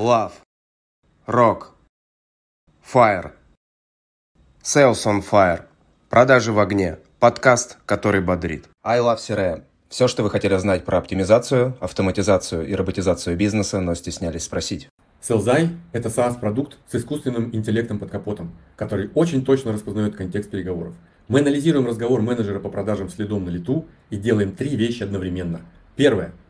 Love. Rock. Fire. Sales on Fire. Продажи в огне. Подкаст, который бодрит. I Love CRM. Все, что вы хотели знать про оптимизацию, автоматизацию и роботизацию бизнеса, но стеснялись спросить. Селзай – это SaaS-продукт с искусственным интеллектом под капотом, который очень точно распознает контекст переговоров. Мы анализируем разговор менеджера по продажам следом на лету и делаем три вещи одновременно. Первое –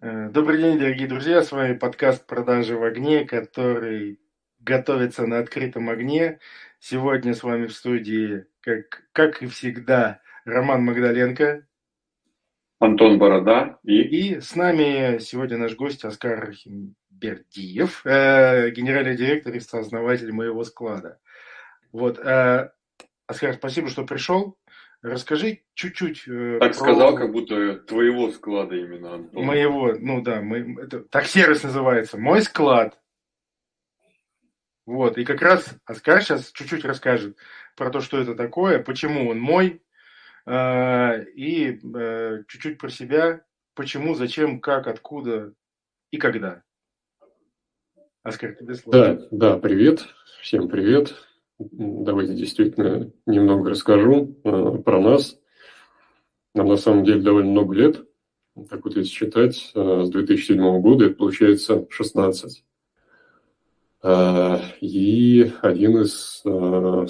добрый день, дорогие друзья. С вами подкаст «Продажи в огне», который готовится на открытом огне. Сегодня с вами в студии, как, как и всегда, Роман Магдаленко. Антон Борода и... И с нами сегодня наш гость Оскар Бердиев, э, генеральный директор и сооснователь моего склада. Вот, э, Оскар, спасибо, что пришел. Расскажи чуть-чуть. Э, так про... сказал, как будто твоего склада именно, Антон. Моего, ну да, мы, это, так сервис называется. Мой склад. Вот, и как раз Оскар сейчас чуть-чуть расскажет про то, что это такое, почему он мой, э, и э, чуть-чуть про себя, почему, зачем, как, откуда и когда. Оскар, тебе слово. Да, да, привет, всем привет. Давайте действительно немного расскажу э, про нас. Нам на самом деле довольно много лет. Так вот, если считать, э, с 2007 года это получается 16. Э, и один из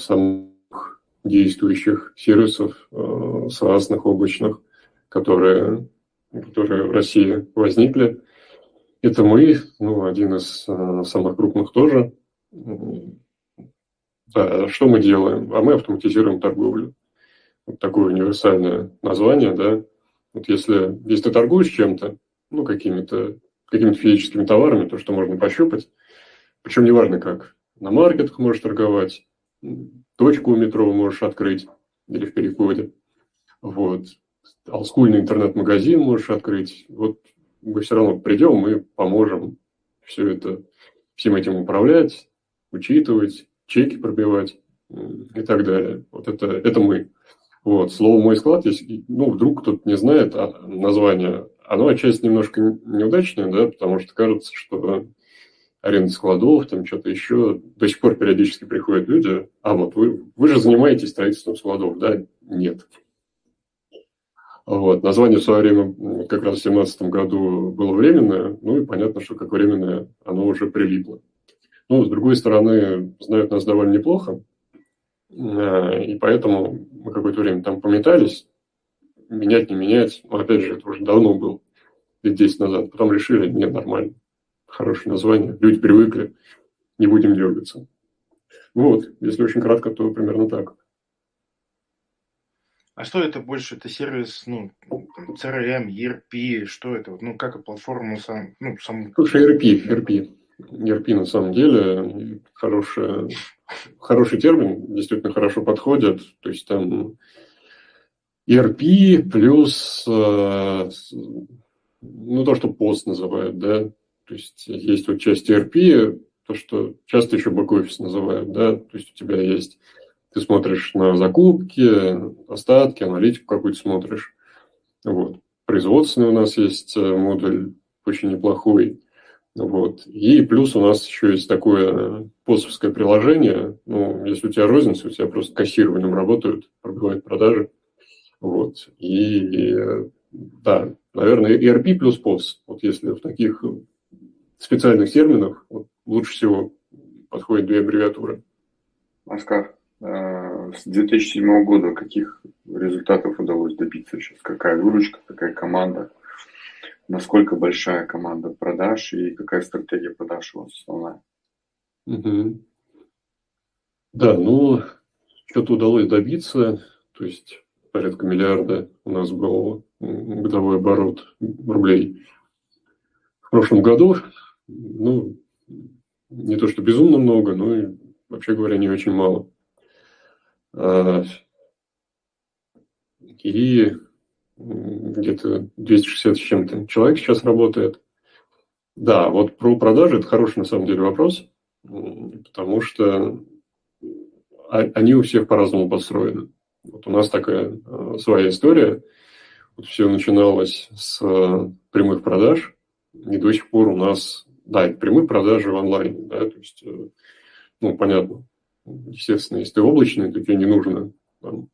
самых действующих сервисов э, SaaS облачных, которые, которые в России возникли, это мы, ну, один из самых крупных тоже, да, что мы делаем? А мы автоматизируем торговлю. Вот такое универсальное название, да. Вот если, если ты торгуешь чем-то, ну, какими-то какими физическими товарами, то, что можно пощупать, причем неважно как, на маркетах можешь торговать, точку у метро можешь открыть или в переходе, вот, олдскульный интернет-магазин можешь открыть, вот мы все равно придем, мы поможем все это, всем этим управлять, учитывать, чеки пробивать и так далее. Вот это, это мы. Вот, слово «мой склад», если, ну, вдруг кто-то не знает а название, оно отчасти немножко неудачное, да, потому что кажется, что аренда складов, там что-то еще, до сих пор периодически приходят люди, а вот вы, вы же занимаетесь строительством складов, да? Нет. Вот. Название в свое время как раз в 2017 году было временное, ну и понятно, что как временное оно уже прилипло. Ну, с другой стороны, знают нас довольно неплохо, э, и поэтому мы какое-то время там пометались, менять, не менять. Но, опять же, это уже давно было, лет 10 назад. Потом решили, нет, нормально, хорошее название, люди привыкли, не будем дергаться. Вот, если очень кратко, то примерно так. А что это больше? Это сервис, ну, CRM, ERP, что это? Ну, как и платформу сам, ну, сам... Слушай, ERP, ERP. ERP на самом деле хороший, хороший термин, действительно хорошо подходит. То есть там ERP плюс э, ну, то, что пост называют, да. То есть есть вот часть ERP, то, что часто еще бэк-офис называют, да. То есть у тебя есть, ты смотришь на закупки, остатки, аналитику какую-то смотришь. Вот. Производственный у нас есть э, модуль очень неплохой. Вот. И плюс у нас еще есть такое посовское приложение. Ну, если у тебя розница, у тебя просто кассированием работают, пробивают продажи. Вот. И, да, наверное, ERP плюс POS. Вот если в таких специальных терминах вот, лучше всего подходят две аббревиатуры. Оскар, э, с 2007 года каких результатов удалось добиться сейчас? Какая выручка, какая команда? Насколько большая команда продаж и какая стратегия продаж у вас основная? Угу. Да, ну, что-то удалось добиться, то есть порядка миллиарда у нас было годовой оборот рублей. В прошлом году, ну, не то что безумно много, но и, вообще говоря, не очень мало. А, и где-то 260 с чем-то человек сейчас работает. Да, вот про продажи – это хороший на самом деле вопрос, потому что они у всех по-разному построены. Вот у нас такая э, своя история. Вот все начиналось с э, прямых продаж, и до сих пор у нас, да, прямые продажи в онлайне, да, то есть, э, ну, понятно, естественно, если ты облачный, то тебе не нужно там,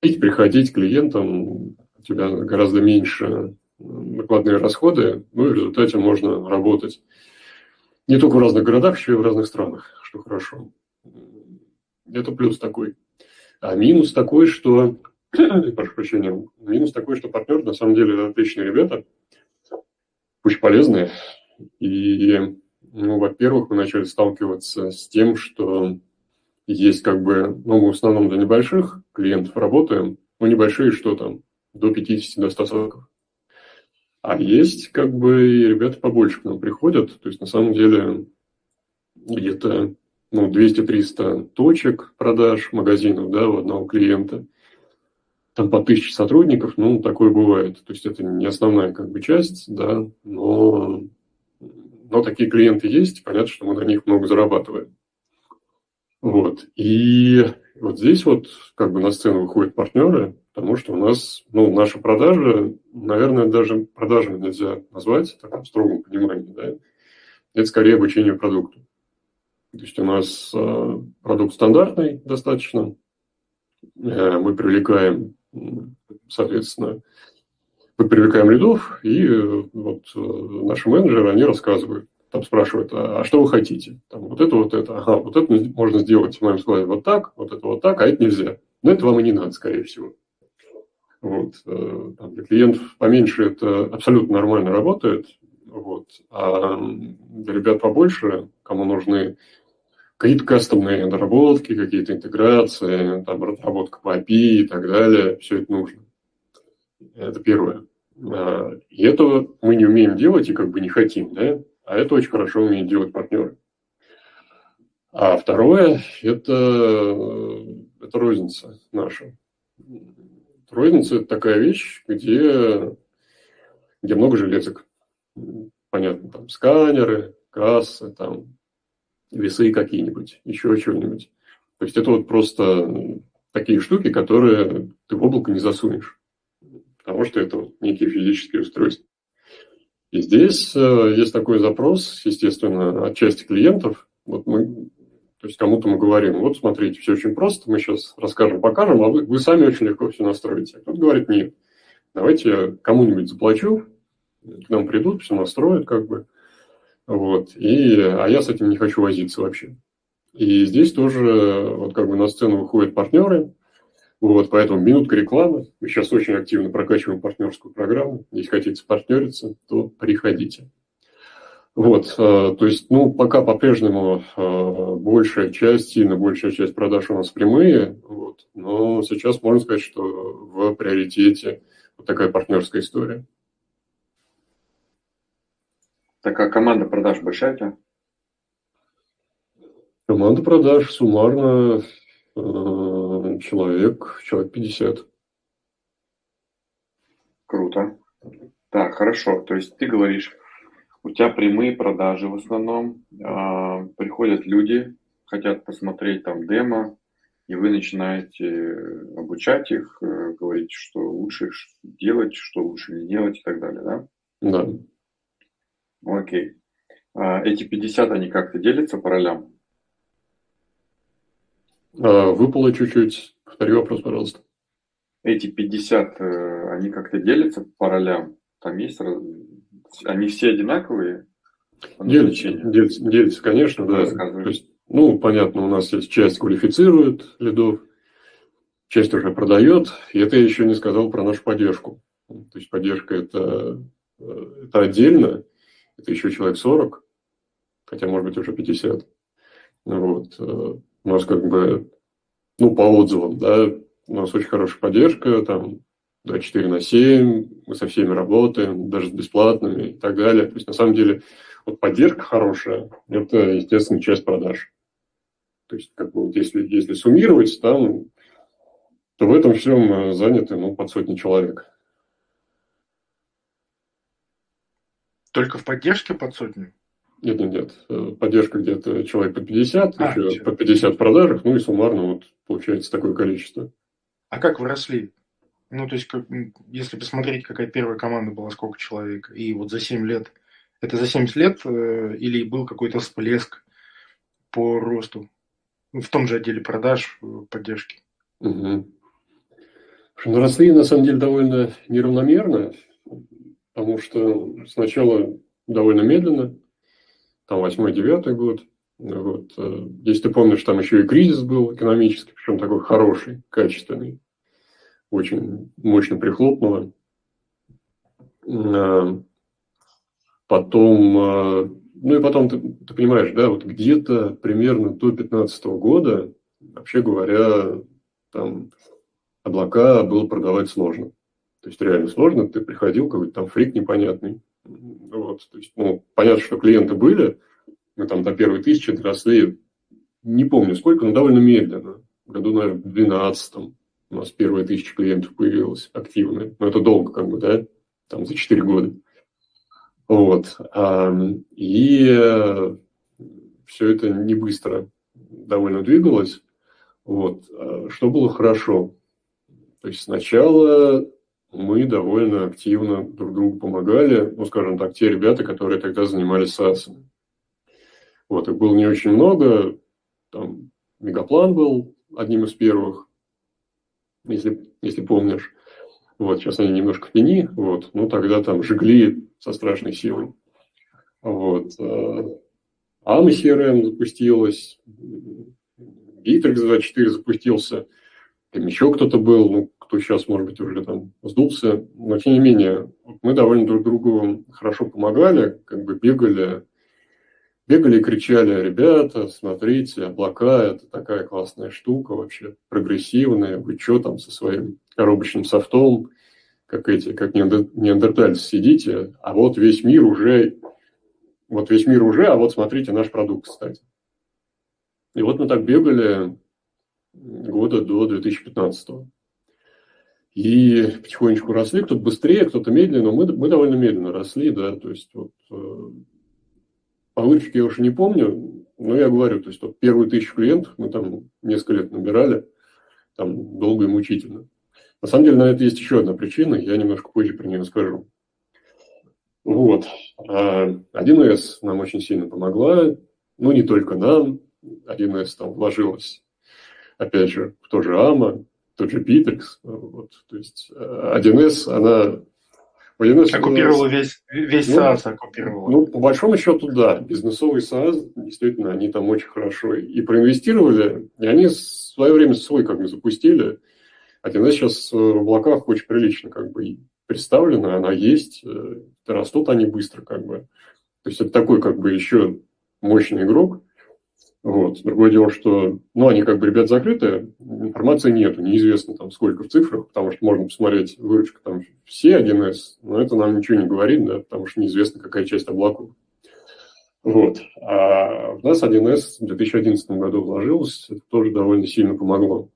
приходить к клиентам, у тебя гораздо меньше накладные расходы, ну и в результате можно работать не только в разных городах, еще и в разных странах, что хорошо. Это плюс такой. А минус такой, что, прошу прощения, минус такой, что партнеры на самом деле отличные ребята, очень полезные. И, ну, во-первых, мы начали сталкиваться с тем, что есть как бы, ну, в основном для небольших клиентов работаем, ну, небольшие, что там, до 50, до 100 сотрудников. А есть как бы и ребята побольше к нам приходят. То есть на самом деле где-то ну, 200-300 точек продаж магазинов да, у одного клиента. Там по тысяче сотрудников, ну, такое бывает. То есть это не основная как бы часть, да, но, но такие клиенты есть. Понятно, что мы на них много зарабатываем. Вот. И вот здесь вот как бы на сцену выходят партнеры, потому что у нас, ну, наши продажи, наверное, даже продажами нельзя назвать в таком строгом понимании, да, это скорее обучение продукту. То есть у нас э, продукт стандартный достаточно, э, мы привлекаем, соответственно, мы привлекаем лидов, и э, вот наши менеджеры, они рассказывают, там спрашивают, а, а что вы хотите? Там, вот это, вот это, ага, вот это можно сделать в моем складе вот так, вот это вот так, а это нельзя. Но это вам и не надо, скорее всего. Вот. Э, там, для клиентов поменьше это абсолютно нормально работает. Вот. А для ребят побольше, кому нужны какие-то кастомные доработки, какие-то интеграции, там, разработка по API и так далее, все это нужно. Это первое. А, и этого мы не умеем делать и как бы не хотим, да? А это очень хорошо умеют делать партнеры. А второе – это, это розница наша. Розница – это такая вещь, где, где много железок. Понятно, там сканеры, кассы, там весы какие-нибудь, еще чего-нибудь. То есть это вот просто такие штуки, которые ты в облако не засунешь, потому что это вот некие физические устройства. И здесь э, есть такой запрос, естественно, от части клиентов. Вот мы то есть кому-то мы говорим, вот смотрите, все очень просто, мы сейчас расскажем, покажем, а вы, вы сами очень легко все настроите. А кто-то говорит, нет, давайте я кому-нибудь заплачу, к нам придут, все настроят как бы. Вот. И, а я с этим не хочу возиться вообще. И здесь тоже вот как бы на сцену выходят партнеры, вот, поэтому минутка рекламы. Мы сейчас очень активно прокачиваем партнерскую программу. Если хотите партнериться, то приходите. Вот, э, то есть, ну, пока по-прежнему э, большая часть, сильно большая часть продаж у нас прямые, вот, но сейчас можно сказать, что в приоритете вот такая партнерская история. Такая команда продаж большая у тебя? Команда продаж суммарно э, человек, человек 50. Круто. Так, хорошо. То есть ты говоришь, у тебя прямые продажи в основном, э, приходят люди, хотят посмотреть там демо, и вы начинаете обучать их, э, говорить, что лучше делать, что лучше не делать и так далее, да? Да. Окей. А эти 50, они как-то делятся по ролям? А, выпало чуть-чуть. Повтори вопрос, пожалуйста. Эти 50, э, они как-то делятся по ролям? Там есть они все одинаковые? Делятся, делятся, делятся, конечно, да. То есть, ну, понятно, у нас есть часть квалифицирует лидов, часть уже продает, и это я еще не сказал про нашу поддержку. То есть поддержка это, э, это отдельно, это еще человек 40, хотя, может быть, уже 50. Вот. У нас как бы, ну, по отзывам, да, у нас очень хорошая поддержка, там 24 на 7, мы со всеми работаем, даже с бесплатными и так далее. То есть, на самом деле, вот поддержка хорошая – это, естественно, часть продаж. То есть, как бы, вот если, если суммировать, там, то в этом всем э, заняты ну, под сотни человек. Только в поддержке под сотню? Нет, нет, нет. Э, поддержка где-то человек по 50, а, еще все. по 50 в продажах, ну и суммарно вот получается такое количество. А как вы росли? Ну, то есть, если посмотреть, какая первая команда была, сколько человек, и вот за 7 лет, это за 70 лет э, или был какой-то всплеск по росту в том же отделе продаж, э, поддержки? Угу. Ну, росли, на самом деле, довольно неравномерно, потому что сначала довольно медленно, там восьмой-девятый год, вот. Э, если ты помнишь, там еще и кризис был экономический, причем такой хороший, качественный очень мощно прихлопнуло. А, потом, а, ну и потом, ты, ты понимаешь, да, вот где-то примерно до 2015 года, вообще говоря, там облака было продавать сложно. То есть реально сложно, ты приходил, какой-то там фрик непонятный. Вот, то есть, ну, понятно, что клиенты были, мы там до первой тысячи доросли, не помню сколько, но довольно медленно. Году, наверное, в 12 у нас первые тысячи клиентов появилась активная. Но это долго, как бы, да, там за 4 года. Вот. И э, все это не быстро довольно двигалось. Вот. А что было хорошо? То есть сначала мы довольно активно друг другу помогали, ну, скажем так, те ребята, которые тогда занимались SaaS. Вот, их было не очень много. Там Мегаплан был одним из первых если, если помнишь. Вот, сейчас они немножко в тени, вот, ну, тогда там жгли со страшной силой. Вот. AMA CRM запустилась, Bittrex 24 запустился, там еще кто-то был, ну, кто сейчас, может быть, уже там сдулся, но тем не менее, мы довольно друг другу хорошо помогали, как бы бегали, бегали и кричали, ребята, смотрите, облака, это такая классная штука вообще, прогрессивная, вы что там со своим коробочным софтом, как эти, как неандертальцы сидите, а вот весь мир уже, вот весь мир уже, а вот смотрите наш продукт, кстати. И вот мы так бегали года до 2015 -го. И потихонечку росли, кто-то быстрее, кто-то медленнее, но мы, мы довольно медленно росли, да, то есть вот э, по выручке я уже не помню, но я говорю, то есть вот первую тысячу клиентов мы там несколько лет набирали, там долго и мучительно. На самом деле на это есть еще одна причина, я немножко позже про нее скажу. Вот. 1С а нам очень сильно помогла, ну не только нам, 1С там вложилась, опять же, в то же amo, тот же Битрикс. Вот. То есть 1С, она Военный оккупировала весь, весь ну, SaaS, оккупировала. Ну, по большому счету, да. Бизнесовый SaaS, действительно, они там очень хорошо и проинвестировали, и они в свое время свой как бы запустили. А 1С сейчас в облаках очень прилично как бы представлена, она есть, э, растут они быстро как бы. То есть это такой как бы еще мощный игрок, вот. Другое дело, что, ну, они как бы, ребят, закрыты, информации нету, неизвестно там сколько в цифрах, потому что можно посмотреть выручку там все 1С, но это нам ничего не говорит, да, потому что неизвестно, какая часть облаков. Вот. А в нас 1С в 2011 году вложилось, это тоже довольно сильно помогло.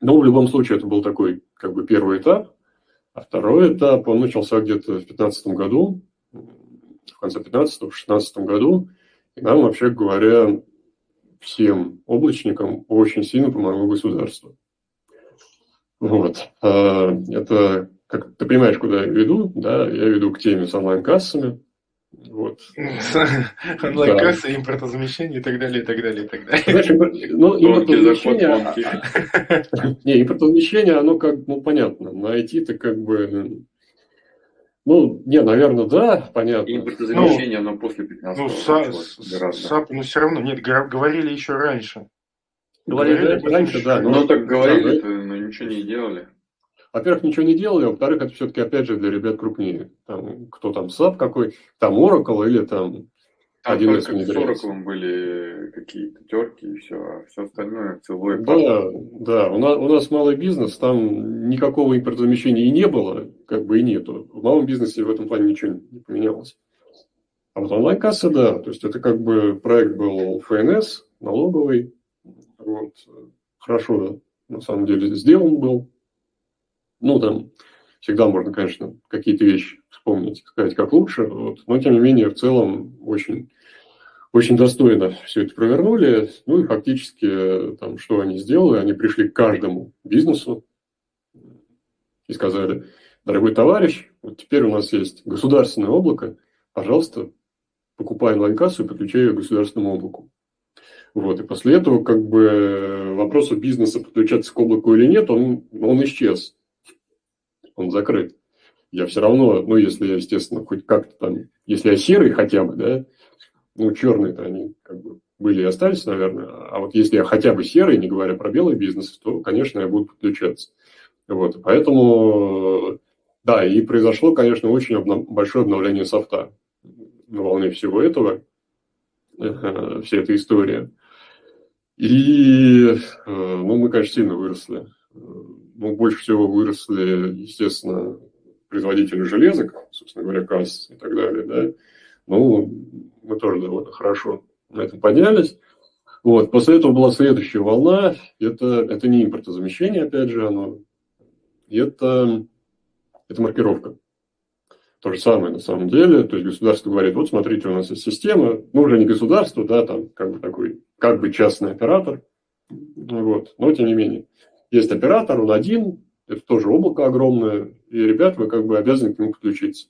Но в любом случае это был такой как бы первый этап, а второй этап, он начался где-то в 2015 году, в конце 2015 в 2016 году, и нам, вообще говоря, всем облачникам очень сильно помогло государство. Вот. А, это, как ты понимаешь, куда я веду, да, я веду к теме с онлайн-кассами. Вот. Онлайн-кассы, да. импортозамещение и так далее, и так далее, и так далее. Знаешь, ну, импортозамещение, не, импортозамещение, оно как, ну, понятно, на IT-то как бы ну, не, наверное, да, понятно. Импортозамещение, ну, оно после 15 Ну, SAP, ну, все равно, нет, говорили еще раньше. Говорили, говорили раньше, да. Но, ну, так говорили, да, но ничего не делали. Во-первых, ничего не делали, а во-вторых, это все-таки, опять же, для ребят крупнее. Там, кто там SAP какой, там Oracle или там Там 1С внедряется. В были какие-то терки и все, а все остальное целое. Да, да. У нас, у нас малый бизнес, там никакого импортозамещения и не было, как бы и нету. В малом бизнесе в этом плане ничего не поменялось. А вот онлайн-касса, да, то есть это как бы проект был ФНС, налоговый, вот, хорошо, на самом деле, сделан был. Ну, там всегда можно, конечно, какие-то вещи вспомнить, сказать, как лучше, вот, но, тем не менее, в целом очень, очень достойно все это провернули. Ну и фактически, там, что они сделали, они пришли к каждому бизнесу и сказали, дорогой товарищ, вот теперь у нас есть государственное облако, пожалуйста, покупай онлайн-кассу и подключай ее к государственному облаку. Вот. И после этого как бы вопрос у бизнеса подключаться к облаку или нет, он, он исчез. Он закрыт. Я все равно, ну, если я, естественно, хоть как-то там, если я серый хотя бы, да, ну, черные-то они как бы были и остались, наверное. А вот если я хотя бы серый, не говоря про белый бизнес, то, конечно, я буду подключаться. Вот. Поэтому, да, и произошло, конечно, очень обна- большое обновление софта на волне всего этого, э, вся эта история. И э, ну, мы, конечно, сильно выросли. Ну, больше всего выросли, естественно, производители железок, собственно говоря, КАС и так далее, да. Ну, мы тоже довольно хорошо на этом поднялись. Вот. После этого была следующая волна. Это, это не импортозамещение, опять же, оно. Это, это маркировка. То же самое на самом деле. То есть государство говорит, вот смотрите, у нас есть система, ну уже не государство, да, там как бы такой, как бы частный оператор. Вот. Но тем не менее. Есть оператор, он один, это тоже облако огромное, и, ребят, вы как бы обязаны к нему подключиться.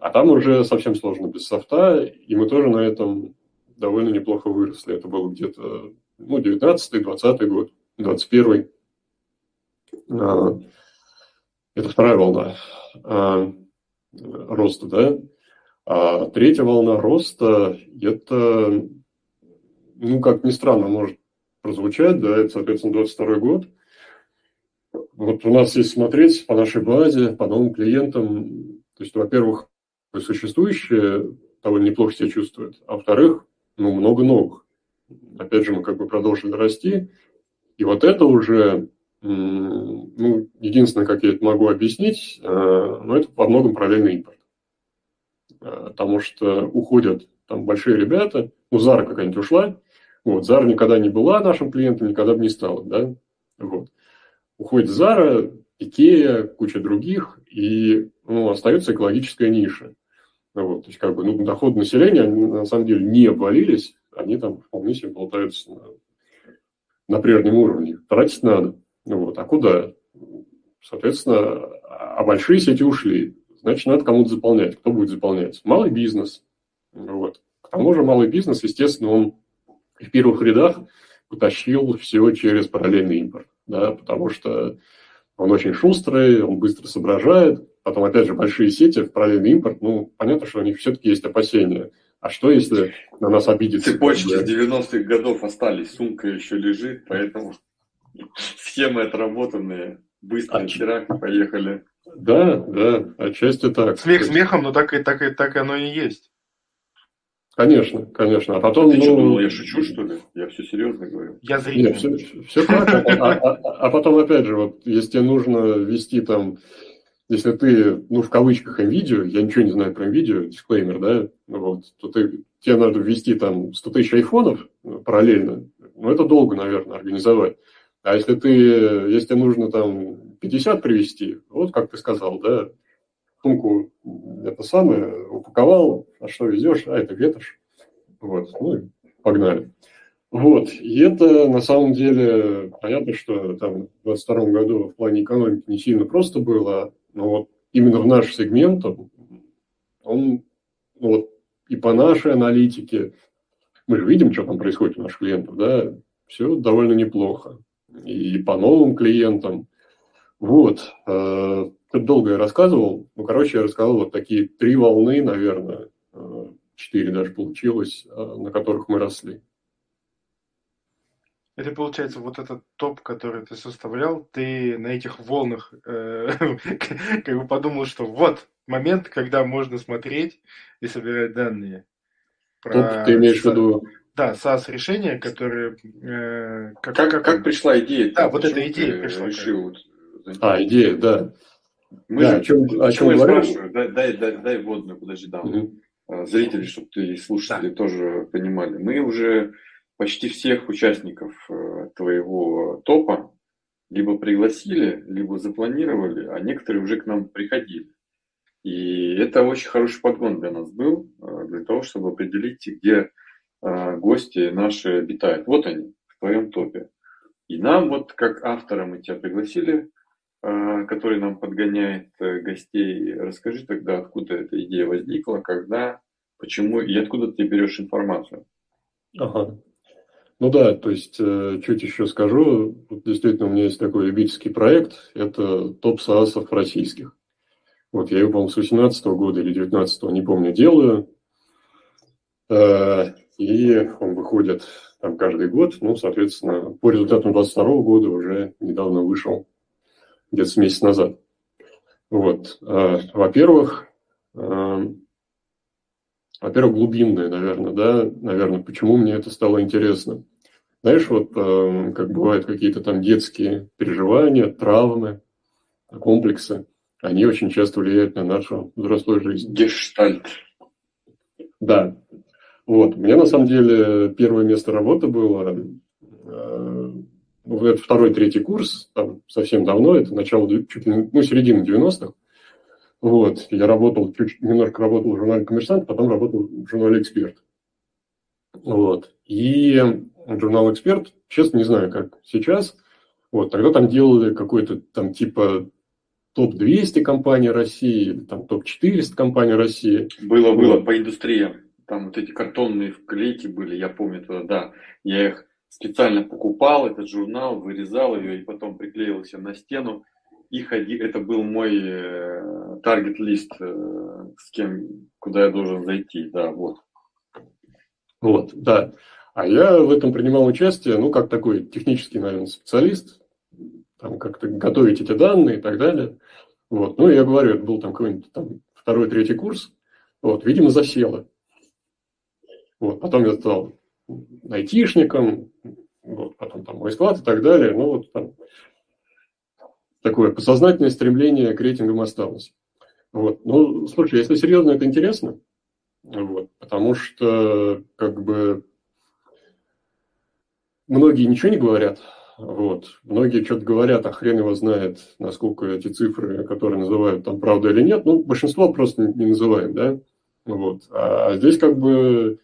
А там уже совсем сложно без софта, и мы тоже на этом довольно неплохо выросли. Это было где-то ну, 19-й, 20 год, 21-й. А, это вторая волна. А, роста, да. А третья волна роста – это, ну, как ни странно, может прозвучать, да, это, соответственно, 22 год. Вот у нас есть смотреть по нашей базе, по новым клиентам. То есть, во-первых, существующие довольно неплохо себя чувствуют, а во-вторых, ну, много новых. Опять же, мы как бы продолжили расти. И вот это уже ну, единственное, как я это могу объяснить, э, ну, это во многом параллельный импорт. Э, потому что уходят там большие ребята, ну, Зара какая-нибудь ушла, вот, Зара никогда не была нашим клиентом, никогда бы не стала, да, вот. Уходит Зара, Икея, куча других, и, ну, остается экологическая ниша. Вот, то есть, как бы, ну, доходы населения, они, на самом деле, не обвалились, они там вполне себе болтаются на, на прежнем уровне. Тратить надо. Вот. А куда? Соответственно, а большие сети ушли. Значит, надо кому-то заполнять. Кто будет заполнять? Малый бизнес. Вот. К тому же малый бизнес, естественно, он в первых рядах потащил все через параллельный импорт. Да, потому что он очень шустрый, он быстро соображает. Потом, опять же, большие сети в параллельный импорт, ну, понятно, что у них все-таки есть опасения. А что, если на нас обидится? Цепочки 90-х годов остались, сумка еще лежит, поэтому Схемы отработанные. Быстро, а... вчера поехали. Да, да, отчасти так. Смех смехом, но так и, так, и, так оно и есть. Конечно, конечно. А потом... Ты ну... что, думал, я шучу, что ли? Я все серьезно говорю. Я зритель. Нет, все, все так. А, а, а потом, опять же, вот, если тебе нужно вести там, если ты, ну, в кавычках, видео, я ничего не знаю про видео, дисклеймер, да, вот, то ты, тебе надо ввести там 100 тысяч айфонов параллельно, ну, это долго, наверное, организовать. А если ты, если нужно там 50 привезти, вот как ты сказал, да, сумку это самое, упаковал, а что везешь, а это ветошь. Вот, ну погнали. Вот, и это на самом деле, понятно, что там в 22 году в плане экономики не сильно просто было, но вот именно в наш сегмент он, ну вот и по нашей аналитике, мы же видим, что там происходит у наших клиентов, да, все довольно неплохо и по новым клиентам. Вот. Э, тут долго я рассказывал. Ну, короче, я рассказал вот такие три волны, наверное, э, четыре даже получилось, э, на которых мы росли. Это получается вот этот топ, который ты составлял, ты на этих волнах э, как бы подумал, что вот момент, когда можно смотреть и собирать данные. про... Топ ты имеешь в виду... Да, SaaS решения, которые... Э, как, как, как, как пришла идея? Да, вот эта идея пришла. Решил, а, идея, да. Мы да, же, о чем, о чем я спрашиваю? Дай, дай, дай, дай водную, подожди, да. Угу. Зрители, чтобы ты и слушатели да. тоже понимали. Мы уже почти всех участников э, твоего топа либо пригласили, либо запланировали, а некоторые уже к нам приходили. И это очень хороший подгон для нас был, э, для того, чтобы определить, где э, гости наши обитают. Вот они, в твоем топе. И нам вот, как автора, мы тебя пригласили, который нам подгоняет гостей. Расскажи тогда, откуда эта идея возникла, когда, почему и откуда ты берешь информацию. Ага. Ну да, то есть, чуть еще скажу, действительно у меня есть такой любительский проект, это топ СААСов российских. Вот я его, по-моему, с 18 года или 19 не помню, делаю. Э, и он выходит там каждый год. Ну, соответственно, по результатам 22 года уже недавно вышел, где-то месяц назад. Вот. Э, во-первых, э, во-первых, глубинное, наверное, да, наверное, почему мне это стало интересно. Знаешь, вот как бывают какие-то там детские переживания, травмы, комплексы – они очень часто влияют на нашу взрослую жизнь. Гештальт. Да. Вот. У меня на самом деле первое место работы было э, ну, это второй, третий курс, там совсем давно, это начало, чуть ли, ну, середина 90-х. Вот, я работал, чуть немножко работал в журнале «Коммерсант», потом работал в журнале «Эксперт». Вот, и журнал «Эксперт», честно, не знаю, как сейчас, вот, тогда там делали какой-то там типа топ-200 компаний России, там топ-400 компаний России. Было, было, по индустриям. Там вот эти картонные вклейки были, я помню тогда, да. Я их специально покупал, этот журнал, вырезал ее и потом приклеил все на стену. И ходи, это был мой таргет-лист, э, э, с кем, куда я должен зайти, да, вот. Вот, да. А я в этом принимал участие, ну, как такой технический, наверное, специалист, там как-то готовить эти данные и так далее. Вот. Ну, я говорю, это был там какой-нибудь там второй, третий курс. Вот, видимо, засело. Вот, потом я стал айтишником, вот, потом там мой склад и так далее. Ну, вот там такое подсознательное стремление к рейтингам осталось. Вот. Ну, слушай, если серьезно, это интересно. Вот, потому что, как бы, многие ничего не говорят вот. Многие что-то говорят, а хрен его знает, насколько эти цифры, которые называют, там правда или нет. Ну, большинство просто не называет, да. Вот. А здесь как бы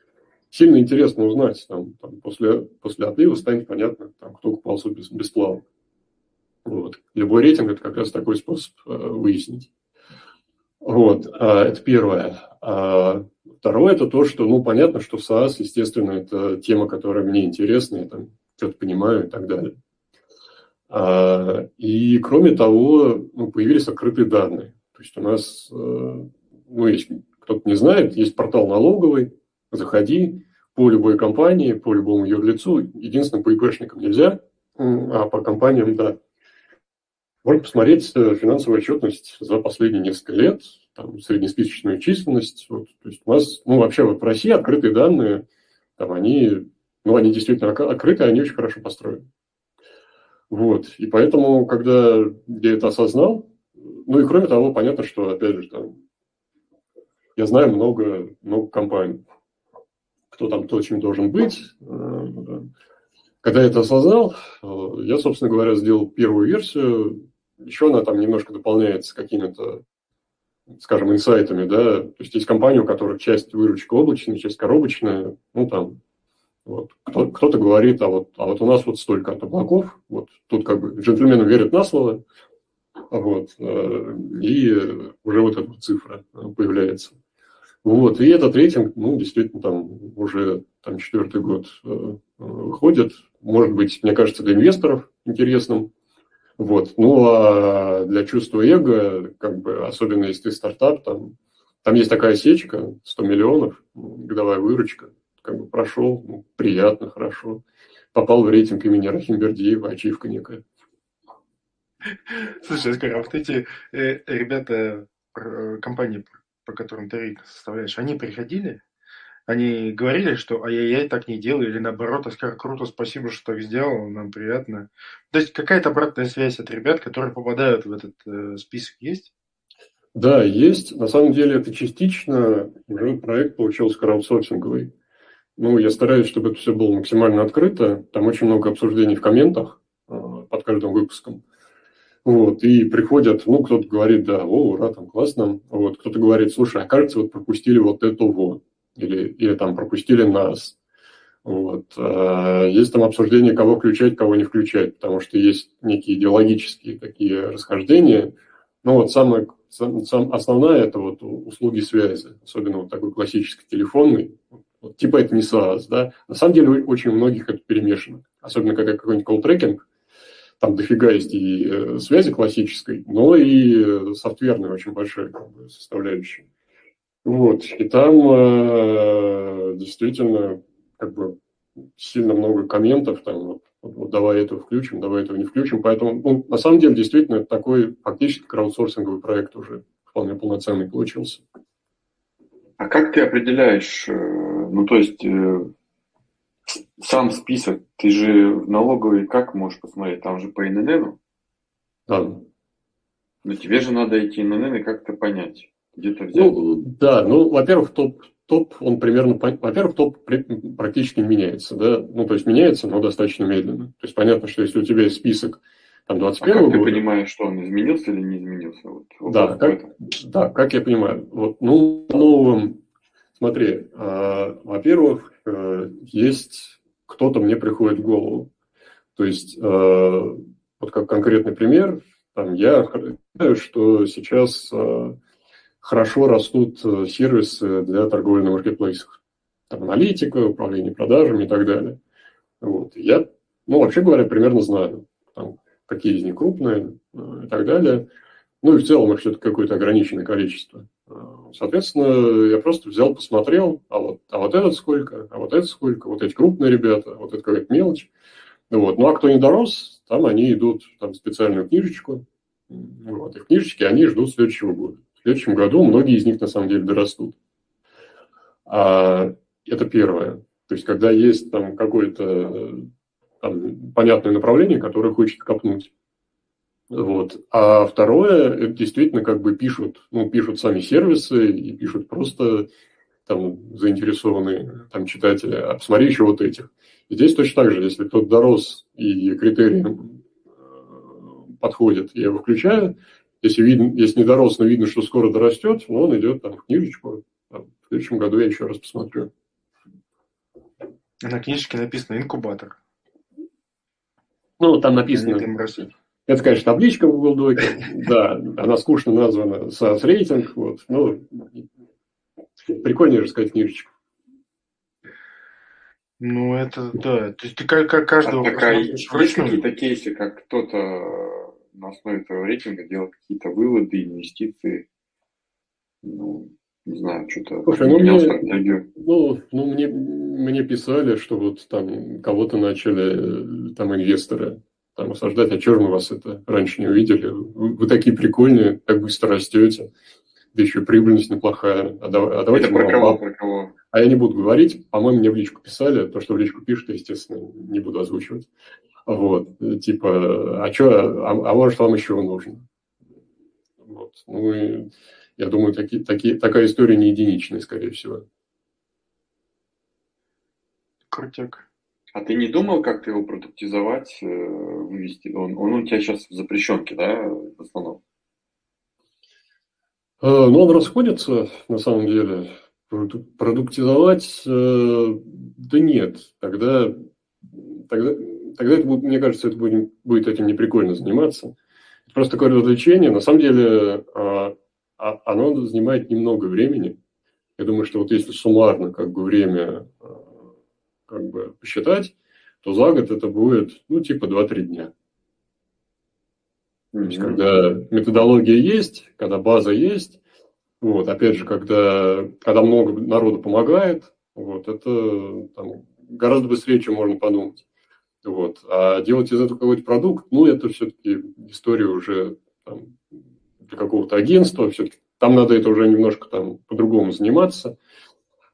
сильно интересно узнать. Там, там после, после отлива станет понятно, там, кто купался без, бесплатно. Вот. Любой рейтинг – это как раз такой способ э, выяснить. Вот, а, это первое. А второе – это то, что, ну, понятно, что SaaS, естественно, это тема, которая мне интересна, я там что-то понимаю и так далее. А, и кроме того, ну, появились открытые данные. То есть у нас, э, ну, если кто-то не знает, есть портал налоговый, заходи по любой компании, по любому юрлицу. Единственное, по ИПшникам нельзя, а по компаниям, да. Можно посмотреть э, финансовую отчетность за последние несколько лет, там, среднесписочную численность. Вот. То есть у нас, ну, вообще вот в России открытые данные, там они, ну, они действительно открыты, они очень хорошо построены. Вот. И поэтому, когда я это осознал, ну и кроме того, понятно, что, опять же, там, я знаю много, много компаний, кто там точно должен быть. Э, когда я это осознал, э, я, собственно говоря, сделал первую версию. Еще она там немножко дополняется какими-то, скажем, инсайтами, да. То есть есть компания, у которых часть выручки облачная, часть коробочная, ну там вот. Кто, кто-то говорит, а вот, а вот у нас вот столько от облаков, вот тут как бы джентльмены верят на слово, вот, э, и уже вот эта цифра появляется. Вот, и этот рейтинг, ну, действительно, там уже там четвертый год э, выходит, может быть, мне кажется, для инвесторов интересным, вот, ну, а для чувства эго, как бы, особенно если ты стартап, там, там есть такая сечка, 100 миллионов, годовая выручка, как бы прошел, ну, приятно, хорошо. Попал в рейтинг имени Рахимбердиева, ачивка некая. Слушай, Оскар, а вот эти э, ребята, компании, по которым ты рейтинг составляешь, они приходили они говорили, что ай-яй-яй, так не делай, или наоборот, Оскар, круто, спасибо, что так сделал, нам приятно. То есть какая-то обратная связь от ребят, которые попадают в этот э, список, есть? Да, есть. На самом деле это частично уже проект получился краудсорсинговый. Ну, я стараюсь, чтобы это все было максимально открыто. Там очень много обсуждений в комментах э, под каждым выпуском. Вот, и приходят, ну, кто-то говорит, да, о, ура, там классно. Вот, кто-то говорит, слушай, а кажется, вот пропустили вот это вот. Или, или там пропустили нас. Вот. А есть там обсуждение, кого включать, кого не включать, потому что есть некие идеологические такие расхождения. Ну вот самое, сам, основная это вот услуги связи, особенно вот такой классический телефонный. Вот, типа это не SaaS, да. На самом деле очень у многих это перемешано. Особенно когда какой-нибудь колл-трекинг, там дофига есть и э, связи классической, но и софтверной очень большой как бы, составляющей. Вот, и там э, действительно как бы сильно много комментов, там, вот, вот, давай этого включим, давай этого не включим. Поэтому, ну, на самом деле, действительно, такой фактически краудсорсинговый проект уже вполне полноценный получился. А как ты определяешь, э, ну, то есть, э, сам список, ты же в налоговой как можешь посмотреть? Там же по ИНН? Да. Но тебе же надо эти ИНН и как-то понять, где-то взять. Ну, да, ну, во-первых, топ, топ, он примерно, во-первых, топ практически не меняется, да, ну, то есть меняется, но достаточно медленно. То есть понятно, что если у тебя есть список там 21 а как года... ты понимаешь, что он изменился или не изменился? Вот, вот да, как, да, как я понимаю. Вот, ну, новым, смотри, э, во-первых, э, есть кто-то мне приходит в голову. То есть, э, вот как конкретный пример, там, я знаю, что сейчас э, хорошо растут э, сервисы для торговли на маркетплейсах. Там аналитика, управление продажами и так далее. Вот. Я, ну, вообще говоря, примерно знаю, там, какие из них крупные э, и так далее. Ну и в целом их все-таки какое-то ограниченное количество. Э, соответственно, я просто взял, посмотрел, а вот, а вот этот сколько, а вот это сколько, вот эти крупные ребята, вот это какая-то мелочь. Вот. Ну а кто не дорос, там они идут там, специальную книжечку. Вот. И в книжечке они ждут следующего года. Следующем году многие из них на самом деле дорастут. А, это первое. То есть, когда есть там какое-то там, понятное направление, которое хочет копнуть. Вот. А второе, это действительно как бы пишут, ну, пишут сами сервисы и пишут просто там заинтересованные там, читатели, а посмотри еще вот этих. И здесь точно так же, если кто-то дорос и критерии э, подходят, я его включаю. Если, видно, если не дорос, но видно, что скоро дорастет, ну, он идет там, в книжечку. Там, в следующем году я еще раз посмотрю. На книжечке написано инкубатор. Ну, там написано... Это, конечно, табличка в Google Доке, да, она скучно названа SaaS рейтинг, вот, ну, прикольнее же сказать книжечку. Ну, это, да, то есть ты как, как каждого... А такая, есть какие-то кейсы, как кто-то на основе этого рейтинга делает какие-то выводы, инвестиции, ну, не знаю, что-то Слушай, ну, мне, ну, ну, мне, мне писали, что вот там кого-то начали там инвесторы там осаждать, а же мы вас это раньше не увидели? Вы, вы такие прикольные, так быстро растете, да еще прибыльность неплохая. А, а давайте это про кого, про кого? А я не буду говорить, по-моему, мне в личку писали, то, что в личку пишут, я, естественно, не буду озвучивать. Вот, типа, а что, а, а может, вам еще нужно? Вот, ну и я думаю, таки, таки, такая история не единичная, скорее всего. Крутяк. А ты не думал, как его продуктизовать, э, вывести? Он, он у тебя сейчас в запрещенке, да, в основном? Э, ну, он расходится, на самом деле. Продуктизовать, э, да нет. Тогда, тогда, тогда это, мне кажется, это будет, будет этим неприкольно заниматься. Это просто такое развлечение. На самом деле, а, а, оно занимает немного времени. Я думаю, что вот если суммарно как бы время как бы посчитать, то за год это будет, ну, типа 2-3 дня. То есть, когда методология есть, когда база есть, вот, опять же, когда, когда много народу помогает, вот, это там, гораздо быстрее, чем можно подумать. Вот. А делать из этого какой-то продукт, ну, это все-таки история уже там, для какого-то агентства, все-таки там надо это уже немножко там по-другому заниматься.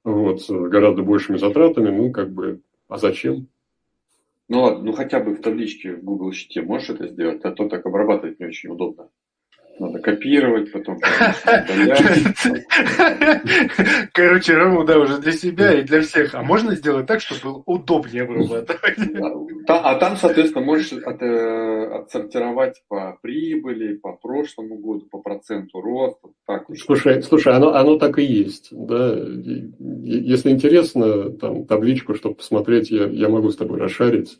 вот, с гораздо большими затратами, ну, как бы, а зачем? Ну ладно, ну хотя бы в табличке в Google Sheet можешь это сделать, а то так обрабатывать не очень удобно. Надо копировать, потом Короче, Рому, да, уже для себя и для всех. А можно сделать так, чтобы было удобнее обрабатывать? А там, соответственно, можешь э, отсортировать по прибыли, по прошлому году, по проценту роста. Так слушай, слушай, оно, оно так и есть. Да? Если интересно, там табличку, чтобы посмотреть, я, я могу с тобой расшарить.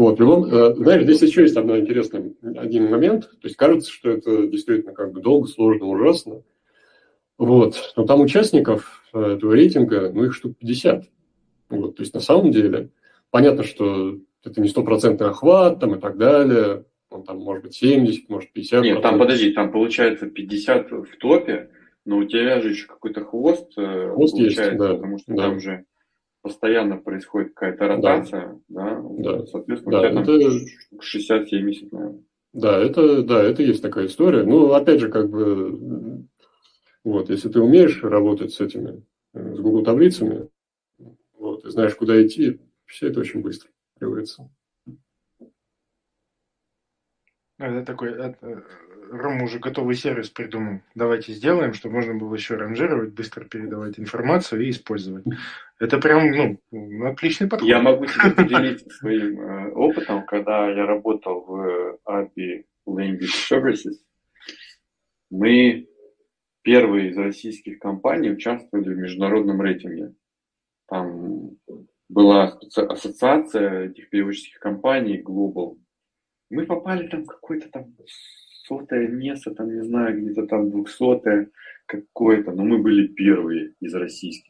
Вот, в любом, э, знаешь, здесь еще есть одно интересный один момент. То есть кажется, что это действительно как бы долго, сложно, ужасно. Вот. Но там участников э, этого рейтинга, ну, их штук 50. Вот. То есть на самом деле понятно, что это не стопроцентный охват там и так далее. Он там может быть 70, может 50. Нет, там подожди, там получается 50 в топе, но у тебя же еще какой-то хвост, э, хвост получается, есть, да, потому что да. там же постоянно происходит какая-то ротация, да, да, да. соответственно, да, у тебя это... там 60-70, наверное. Да, это, да, это есть такая история. Ну, опять же, как бы, вот, если ты умеешь работать с этими, с Google таблицами, вот, и знаешь, куда идти, все это очень быстро делается. Это такой, это, Рома уже готовый сервис придумал. Давайте сделаем, чтобы можно было еще ранжировать, быстро передавать информацию и использовать. Это прям, ну, отличный подход. Я могу тебе поделиться своим э, опытом, когда я работал в API Language Services. Мы первые из российских компаний участвовали в международном рейтинге. Там была ассоциация этих переводческих компаний Global. Мы попали там в какой-то там сотое место, там, не знаю, где-то там двухсотое какое-то, но мы были первые из российских,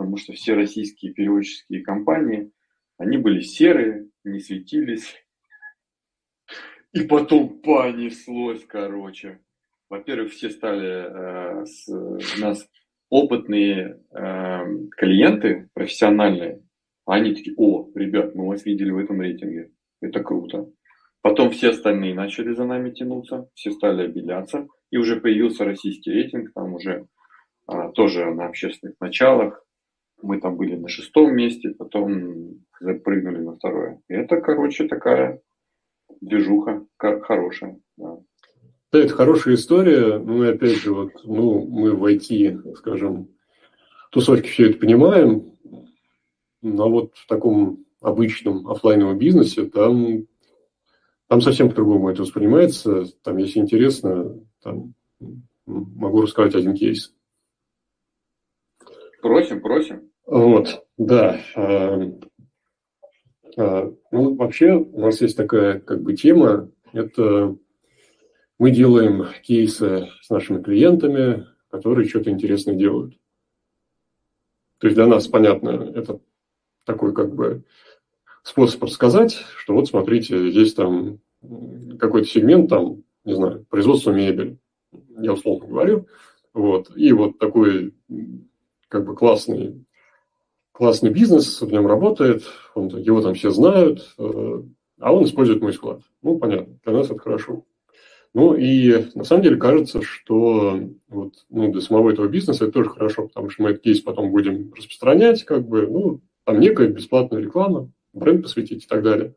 потому что все российские переводческие компании, они были серые, не светились. И потом понеслось, короче. Во-первых, все стали э, с, у нас опытные э, клиенты, профессиональные. Они такие, о, ребят, мы вас видели в этом рейтинге. Это круто. Потом все остальные начали за нами тянуться, все стали обеляться, и уже появился российский рейтинг, там уже а, тоже на общественных началах. Мы там были на шестом месте, потом запрыгнули на второе. И это, короче, такая движуха хорошая. Да. Да, это хорошая история. Ну, и опять же, вот, ну, мы в IT, скажем, тусовке все это понимаем, но вот в таком обычном офлайновом бизнесе там там совсем по-другому это воспринимается. Там, если интересно, там могу рассказать один кейс. Просим, просим. Вот, да. А, а, ну, вообще, у нас есть такая как бы тема. Это мы делаем кейсы с нашими клиентами, которые что-то интересное делают. То есть для нас, понятно, это такой как бы способ рассказать, что вот смотрите, здесь там какой-то сегмент, там, не знаю, производство мебели, я условно говорю, вот, и вот такой как бы классный, классный бизнес в нем работает, он, его там все знают, э, а он использует мой склад. Ну, понятно, для нас это хорошо. Ну и на самом деле кажется, что вот, ну, для самого этого бизнеса это тоже хорошо, потому что мы этот кейс потом будем распространять, как бы, ну, там некая бесплатная реклама, бренд посвятить и так далее.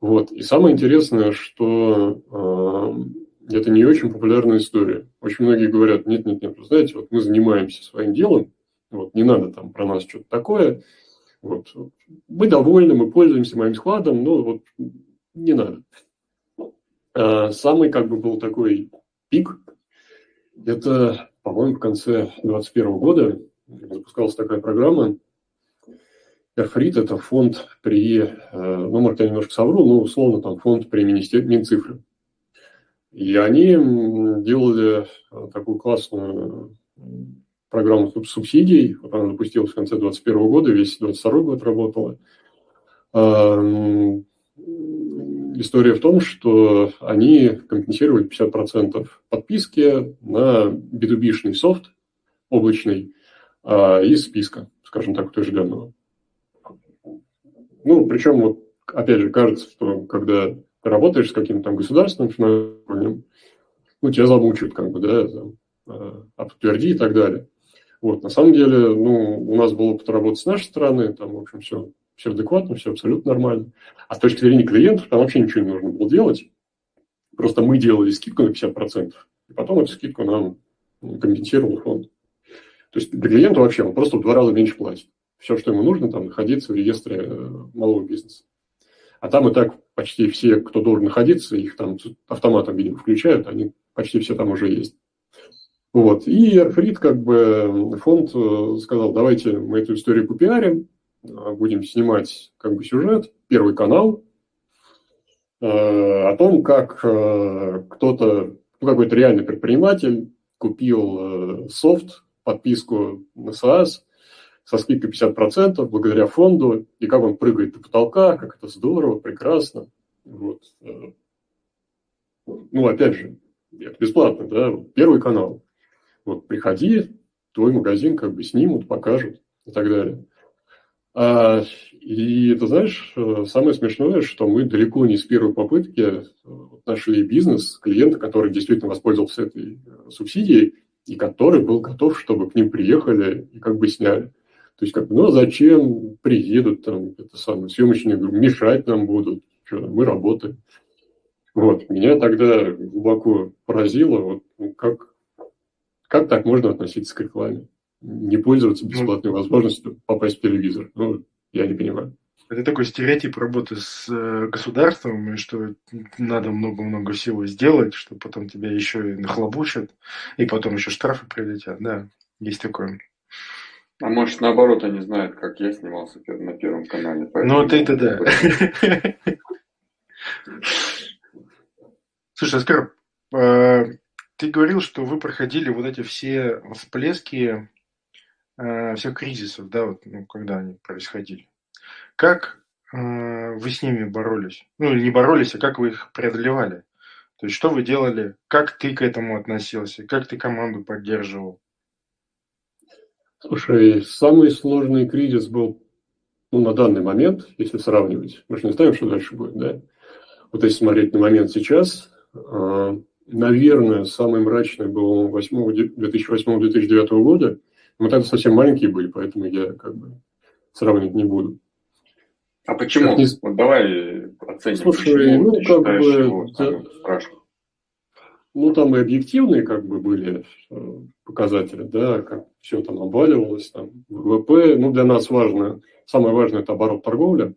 Вот. И самое интересное, что э, это не очень популярная история. Очень многие говорят, нет, нет, нет, знаете, вот мы занимаемся своим делом, вот, не надо там про нас что-то такое, вот. Мы довольны, мы пользуемся моим складом, но вот не надо. А самый как бы был такой пик, это, по-моему, в конце 2021 года запускалась такая программа Эрфрит – это фонд при, э, ну, может, я немножко совру, но условно там фонд при министер... Минцифры. И они делали э, такую классную программу субсидий. Она запустилась в конце 2021 года, весь 2022 год работала. История в том, что они компенсировали 50% подписки на B2B-шный софт облачный а, из списка, скажем так, утвержденного. Ну, причем, вот, опять же, кажется, что когда ты работаешь с каким-то там государственным финансированием, ну, тебя замучают, как бы, да, там, а, подтверди и так далее. Вот, на самом деле, ну, у нас был опыт работы с нашей стороны, там, в общем, все, все адекватно, все абсолютно нормально. А с точки зрения клиентов, там вообще ничего не нужно было делать. Просто мы делали скидку на 50%, и потом эту скидку нам компенсировал фонд. То есть для клиента вообще он просто в два раза меньше платит. Все, что ему нужно, там находиться в реестре э, малого бизнеса. А там и так почти все, кто должен находиться, их там автоматом, видимо, включают, они почти все там уже есть. Вот. И Эрфрид, как бы, фонд э, сказал, давайте мы эту историю попиарим, а, будем снимать как бы сюжет, первый канал, э, о том, как кто-то, ну, какой-то реальный предприниматель купил софт, подписку на SaaS со скидкой 50% благодаря фонду, и как он прыгает до потолка, как это здорово, прекрасно. Вот. Э, ну, опять же, это бесплатно, да, первый канал. Вот приходи, твой магазин как бы снимут, покажут и так далее. А, и ты знаешь, э, самое смешное, что мы далеко не с первой попытки э, нашли бизнес, клиента, который действительно воспользовался этой субсидией, и который был готов, чтобы к ним приехали и как бы сняли. То есть, как бы, ну, а зачем приедут там, это самое, съемочные группы, мешать нам будут, что, мы работаем. Вот, меня тогда глубоко поразило, вот, ну, как, как так можно относиться к рекламе? Не пользоваться бесплатной возможностью попасть в телевизор. Ну, я не понимаю. Это такой стереотип работы с э, государством, и что надо много-много всего сделать, что потом тебя еще и нахлобучат, и потом еще штрафы прилетят. Да, есть такое. А может, наоборот, они знают, как я снимался на Первом канале. Ну, ты-то да. Слушай, Оскар, э, ты говорил, что вы проходили вот эти все всплески э, всех кризисов, да, вот, ну, когда они происходили. Как э, вы с ними боролись? Ну, не боролись, а как вы их преодолевали? То есть, что вы делали? Как ты к этому относился? Как ты команду поддерживал? Слушай, самый сложный кризис был ну, на данный момент, если сравнивать. Мы же не знаем, что дальше будет, да? Вот если смотреть на момент сейчас, э, наверное, самый мрачный был 2008-2009 года. Мы тогда совсем маленькие были, поэтому я как бы сравнивать не буду. А почему? Не... Вот давай оценим. Слушай, почему ну, как бы, да, ну, там и объективные как бы были э, показатели, да, как все там обваливалось, там, ВВП. Ну, для нас важно, самое важное – это оборот торговли.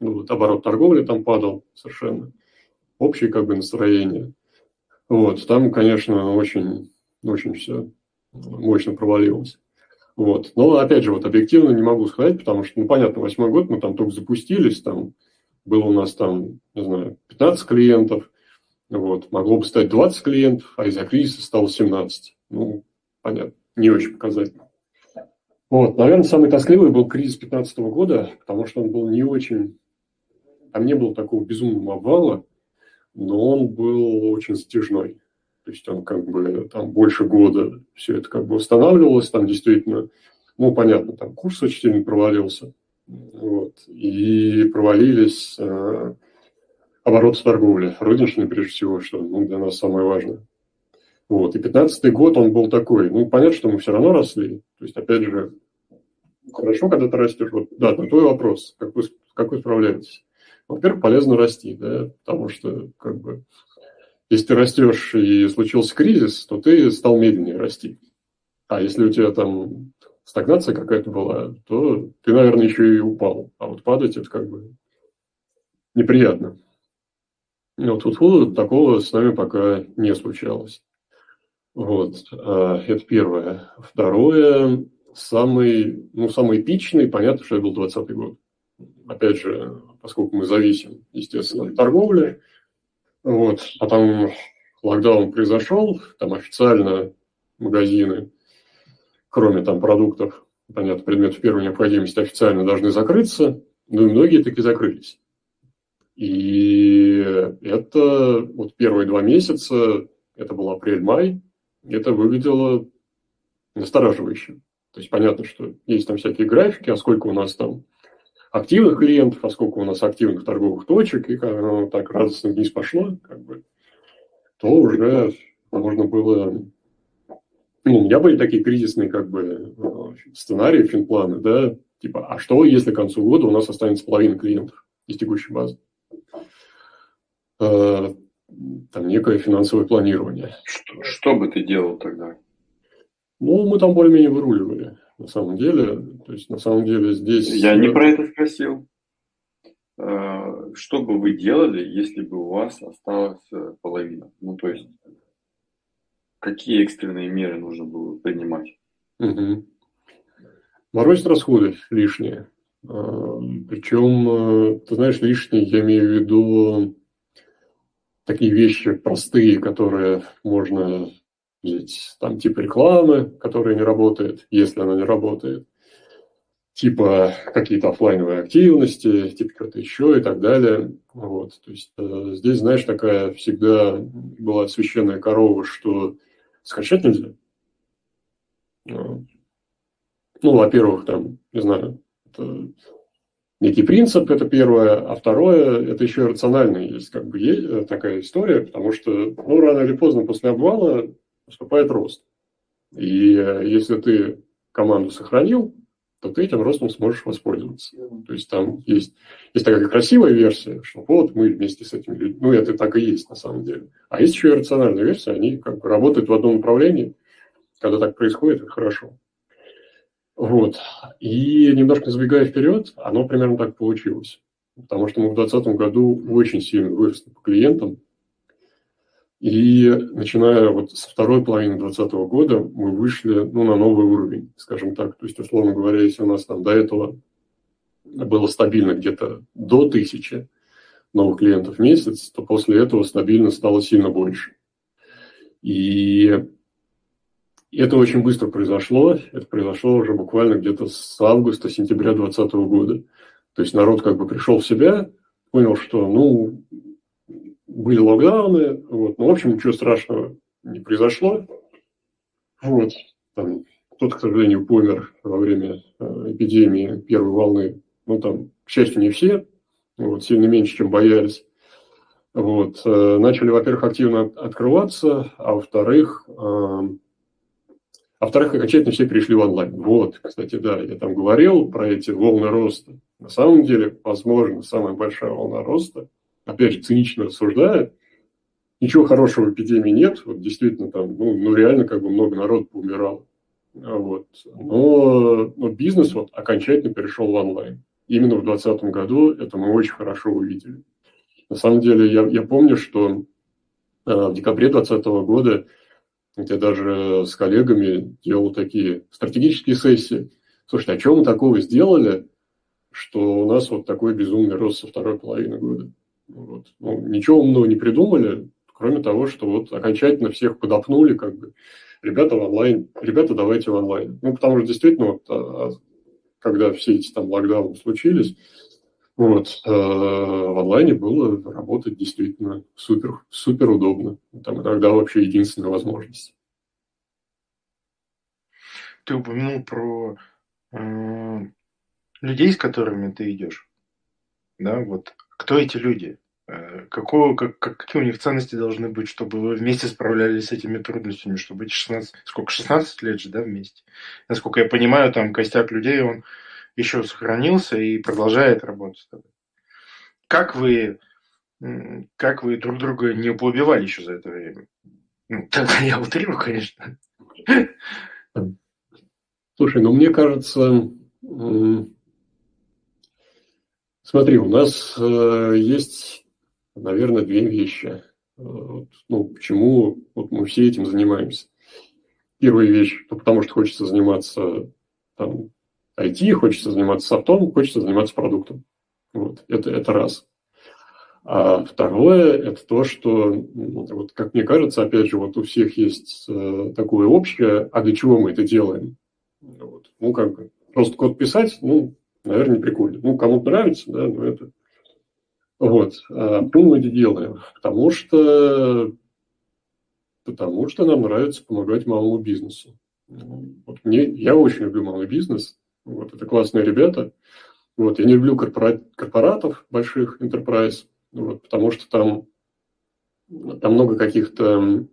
Ну, вот оборот торговли там падал совершенно. Общее как бы настроение. Вот, там, конечно, очень, очень все мощно провалилось. Вот. Но, опять же, вот объективно не могу сказать, потому что, ну, понятно, восьмой год мы там только запустились, там было у нас там, не знаю, 15 клиентов, вот, могло бы стать 20 клиентов, а из-за кризиса стало 17. Ну, понятно, не очень показательно. Вот, наверное, самый тоскливый был кризис 2015 года, потому что он был не очень... Там не было такого безумного обвала, но он был очень затяжной. То есть он как бы там больше года все это как бы восстанавливалось, там действительно, ну, понятно, там курс очень сильно провалился, вот, и провалились э, обороты торговли, розничные прежде всего, что ну, для нас самое важное. Вот, и пятнадцатый год он был такой, ну, понятно, что мы все равно росли, то есть, опять же, хорошо, когда ты растешь, вот, да, на твой вопрос, как вы, как вы справляетесь? Во-первых, полезно расти, да, потому что, как бы, если ты растешь и случился кризис, то ты стал медленнее расти. А если у тебя там стагнация какая-то была, то ты, наверное, еще и упал. А вот падать это как бы неприятно. Но тут такого с нами пока не случалось. Вот, а, это первое. Второе, самый, ну, самый эпичный, понятно, что это был 2020 год. Опять же, поскольку мы зависим, естественно, от торговли, вот. Потом локдаун произошел, там официально магазины, кроме там продуктов, понятно, предметов первой необходимости официально должны закрыться, но и многие таки закрылись. И это вот первые два месяца, это был апрель-май, это выглядело настораживающе. То есть понятно, что есть там всякие графики, а сколько у нас там активных клиентов, а сколько у нас активных торговых точек, и как оно так радостно вниз пошло, как бы, то уже можно было ну, у меня были такие кризисные как бы сценарии, финпланы, да, типа, а что, если к концу года у нас останется половина клиентов из текущей базы? Э, там некое финансовое планирование. Что, что бы ты делал тогда? Ну, мы там более-менее выруливали, на самом деле. То есть, на самом деле, здесь... Я не про это спросил. Э, что бы вы делали, если бы у вас осталась э, половина? Ну, то есть, какие экстренные меры нужно было принимать? Угу. Морозить расходы лишние. Э, Причем, ты знаешь, лишние, я имею в виду такие вещи простые, которые можно взять, там типа рекламы, которая не работает, если она не работает, типа какие-то офлайновые активности, типа что-то еще и так далее. Вот. То есть э, здесь, знаешь, такая всегда была священная корова, что скачать нельзя. Ну, во-первых, там, не знаю, это некий принцип, это первое, а второе, это еще и рационально есть как бы есть такая история, потому что, ну, рано или поздно после обвала наступает рост. И э, если ты команду сохранил, то ты этим ростом сможешь воспользоваться. То есть там есть, есть такая красивая версия, что вот мы вместе с этими людьми, ну это так и есть на самом деле. А есть еще и рациональная версия, они как бы работают в одном направлении. Когда так происходит, это хорошо. Вот. И немножко забегая вперед, оно примерно так получилось. Потому что мы в 2020 году очень сильно выросли по клиентам. И начиная вот с второй половины 2020 года мы вышли ну, на новый уровень, скажем так. То есть, условно говоря, если у нас там до этого было стабильно где-то до тысячи новых клиентов в месяц, то после этого стабильно стало сильно больше. И это очень быстро произошло. Это произошло уже буквально где-то с августа-сентября 2020 года. То есть народ как бы пришел в себя, понял, что, ну, были локдауны, вот, ну, в общем, ничего страшного не произошло. Вот, там, кто-то, к сожалению, помер во время э, эпидемии первой волны. Ну, там, к счастью, не все, вот, сильно меньше, чем боялись. Вот, э, начали, во-первых, активно открываться, а во-вторых, э, а во-вторых, окончательно все перешли в онлайн. Вот, кстати, да, я там говорил про эти волны роста. На самом деле, возможно, самая большая волна роста, опять же, цинично рассуждая, ничего хорошего в эпидемии нет. Вот действительно там, ну, ну реально как бы много народу поумирало. Вот. Но, но бизнес вот окончательно перешел в онлайн. Именно в 2020 году это мы очень хорошо увидели. На самом деле, я, я помню, что э, в декабре 2020 года я даже с коллегами делал такие стратегические сессии. Слушайте, а что мы такого сделали, что у нас вот такой безумный рост со второй половины года? Вот. Ну, ничего умного не придумали, кроме того, что вот окончательно всех подопнули, как бы, ребята в онлайн, ребята, давайте в онлайн. Ну, потому что действительно, вот, а, когда все эти там локдауны случились, вот, э, в онлайне было работать действительно супер, супер удобно. Там иногда вообще единственная возможность. Ты упомянул про э, людей, с которыми ты идешь. Да, вот кто эти люди? Э, какого, как, какие у них ценности должны быть, чтобы вы вместе справлялись с этими трудностями, чтобы эти 16, сколько, 16 лет же, да, вместе? Насколько я понимаю, там костяк людей, он еще сохранился и продолжает работать. Как вы, как вы друг друга не поубивали еще за это время? Ну, тогда я утрирую, конечно. Слушай, ну мне кажется, смотри, у нас э, есть, наверное, две вещи. Э, ну, почему вот мы все этим занимаемся. Первая вещь, ну, потому что хочется заниматься там, IT, хочется заниматься софтом, хочется заниматься продуктом. Вот, это, это раз. А второе – это то, что, вот, как мне кажется, опять же, вот у всех есть э, такое общее, а для чего мы это делаем? Вот. Ну, как бы, просто код писать, ну, наверное, прикольно. Ну, кому-то нравится, да, но это... Вот. А почему мы это делаем? Потому что, потому что нам нравится помогать малому бизнесу. Вот мне, я очень люблю малый бизнес, вот это классные ребята. Вот, я не люблю корпорат, корпоратов больших, enterprise, вот, потому что там, там много каких-то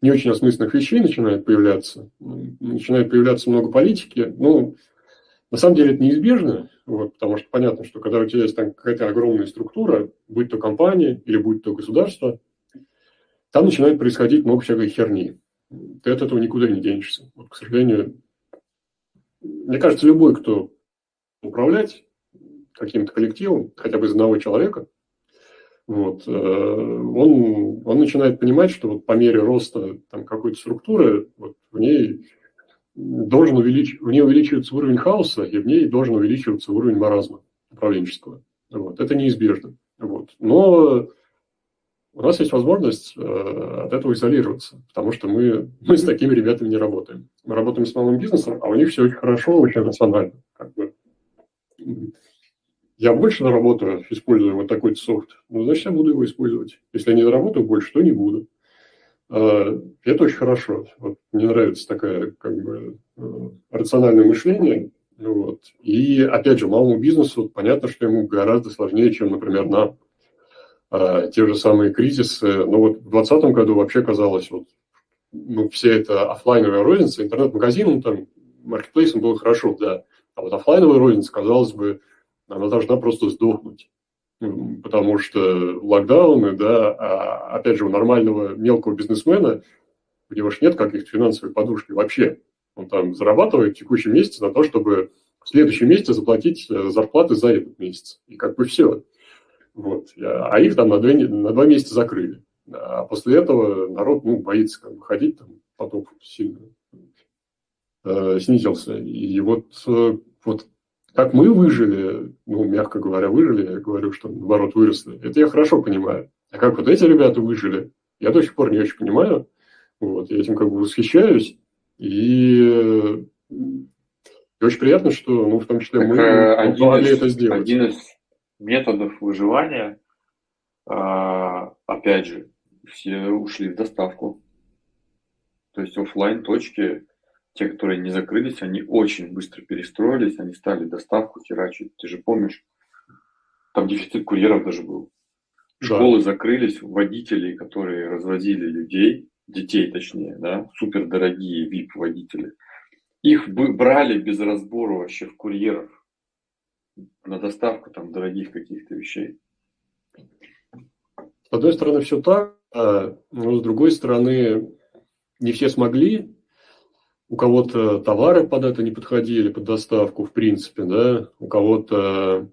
не очень осмысленных вещей начинает появляться, начинает появляться много политики. Ну, на самом деле это неизбежно, вот, потому что понятно, что когда у тебя есть там какая-то огромная структура, будь то компания или будь то государство, там начинает происходить много всякой херни. Ты от этого никуда не денешься. Вот, к сожалению, мне кажется, любой, кто управлять каким-то коллективом, хотя бы из одного человека, вот, э, он, он начинает понимать, что вот по мере роста там, какой-то структуры вот, в ней должен увелич... в ней увеличивается уровень хаоса, и в ней должен увеличиваться уровень маразма управленческого. Вот. Это неизбежно. Вот. Но у нас есть возможность э, от этого изолироваться, потому что мы, мы с такими ребятами не работаем. Мы работаем с малым бизнесом, а у них все очень хорошо, очень рационально. Как бы. Я больше заработаю, используя вот такой софт, ну, значит, я буду его использовать. Если я не заработаю больше, то не буду. Э, это очень хорошо. Вот, мне нравится такое как бы, э, рациональное мышление. Вот. И, опять же, малому бизнесу понятно, что ему гораздо сложнее, чем, например, нам а, те же самые кризисы. Ну вот в 2020 году вообще казалось, вот, ну, все это офлайновая розница, интернет-магазинам, там, маркетплейсом было хорошо, да. А вот офлайновая розница, казалось бы, она должна просто сдохнуть. Потому что локдауны, да, а опять же, у нормального мелкого бизнесмена, у него же нет каких-то финансовой подушки вообще. Он там зарабатывает в текущем месяце на то, чтобы в следующем месяце заплатить э, зарплаты за этот месяц. И как бы все. Вот. А их там на, две, на два месяца закрыли. А после этого народ ну, боится как бы, ходить, там поток сильно э, снизился. И вот, э, вот как мы выжили, ну, мягко говоря, выжили, я говорю, что наоборот выросли, это я хорошо понимаю. А как вот эти ребята выжили, я до сих пор не очень понимаю. Вот, я этим как бы восхищаюсь. И, и очень приятно, что, ну, в том числе так, мы э, помогли это сделать. Один из методов выживания, а, опять же, все ушли в доставку. То есть офлайн точки, те, которые не закрылись, они очень быстро перестроились, они стали доставку херачить. Ты же помнишь, там дефицит курьеров даже был. Школы да. закрылись, водители, которые развозили людей, детей точнее, да, супердорогие VIP-водители, их брали без разбора вообще в курьеров на доставку там дорогих каких-то вещей. С одной стороны, все так, а, но с другой стороны, не все смогли. У кого-то товары под это не подходили, под доставку, в принципе, да, у кого-то,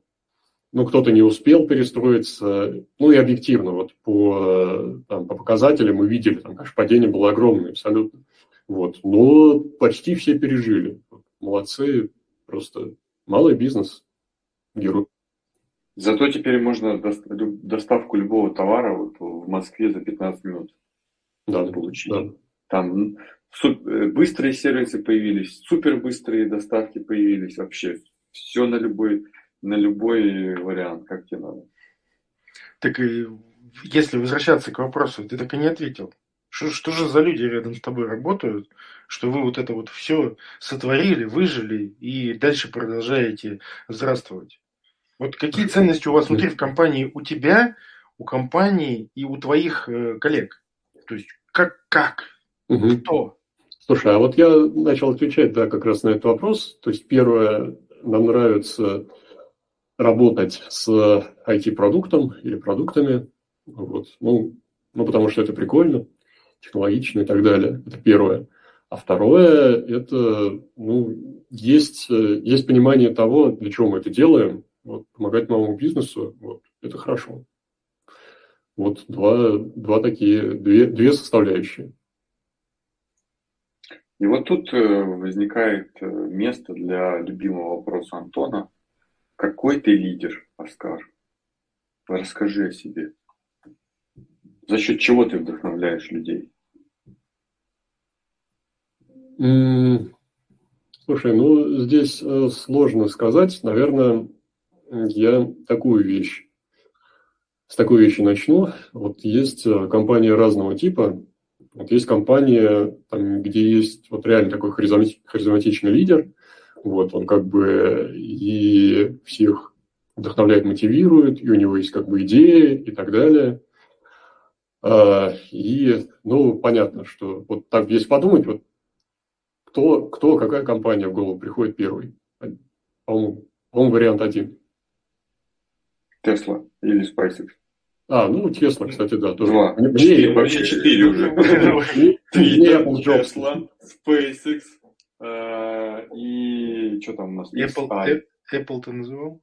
ну, кто-то не успел перестроиться, ну, и объективно, вот по, там, по показателям мы видели, там, конечно, падение было огромное абсолютно, вот, но почти все пережили, молодцы, просто малый бизнес, герой. Зато теперь можно доставку любого товара вот в Москве за 15 минут да, получить. Да. Там э, быстрые сервисы появились, супер быстрые доставки появились, вообще все на любой, на любой вариант, как тебе надо. Так если возвращаться к вопросу, ты так и не ответил. Что, что же за люди рядом с тобой работают, что вы вот это вот все сотворили, выжили и дальше продолжаете здравствовать? Вот какие ценности у вас внутри в компании у тебя, у компании и у твоих э, коллег? То есть как, как, угу. кто? Слушай, а вот я начал отвечать, да, как раз на этот вопрос. То есть первое, нам нравится работать с IT-продуктом или продуктами. Вот. Ну, ну, потому что это прикольно, технологично и так далее. Это первое. А второе, это, ну, есть, есть понимание того, для чего мы это делаем, вот, помогать малому бизнесу, вот, это хорошо. Вот два, два такие, две, две составляющие. И вот тут э, возникает э, место для любимого вопроса Антона. Какой ты лидер, Оскар? Расскажи о себе. За счет чего ты вдохновляешь людей? Слушай, ну здесь э, сложно сказать. Наверное, я такую вещь, с такой вещи начну. Вот есть компании разного типа. Вот есть компания, там, где есть вот реально такой харизматичный лидер. Вот, он как бы и всех вдохновляет, мотивирует, и у него есть как бы идеи и так далее. А, и, ну, понятно, что вот так, если подумать, вот кто, кто, какая компания в голову приходит первый? По-моему, по вариант один. Тесла или SpaceX. А, ну, Тесла, кстати, да. Тоже. Два. Мне, четыре, вообще четыре уже. Apple, Tesla, SpaceX э, и что там у нас? Apple, Apple ты называл?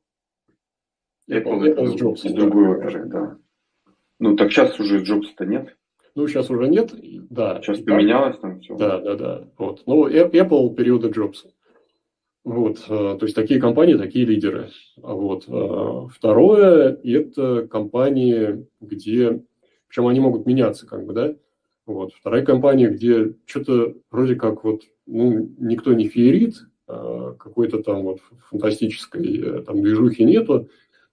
Apple, Apple Джобс. Из другой оперы, да. Ну, так сейчас уже Джобса-то нет. Ну, сейчас уже нет, да. Сейчас поменялось там все. Да, да, да. Вот. Ну, Apple периода Джобса. Вот, э, то есть такие компании, такие лидеры. Вот. Э, второе – это компании, где, причем они могут меняться, как бы, да. Вот. Вторая компания, где что-то вроде как вот, ну, никто не феерит, а какой-то там вот фантастической э, там движухи нету,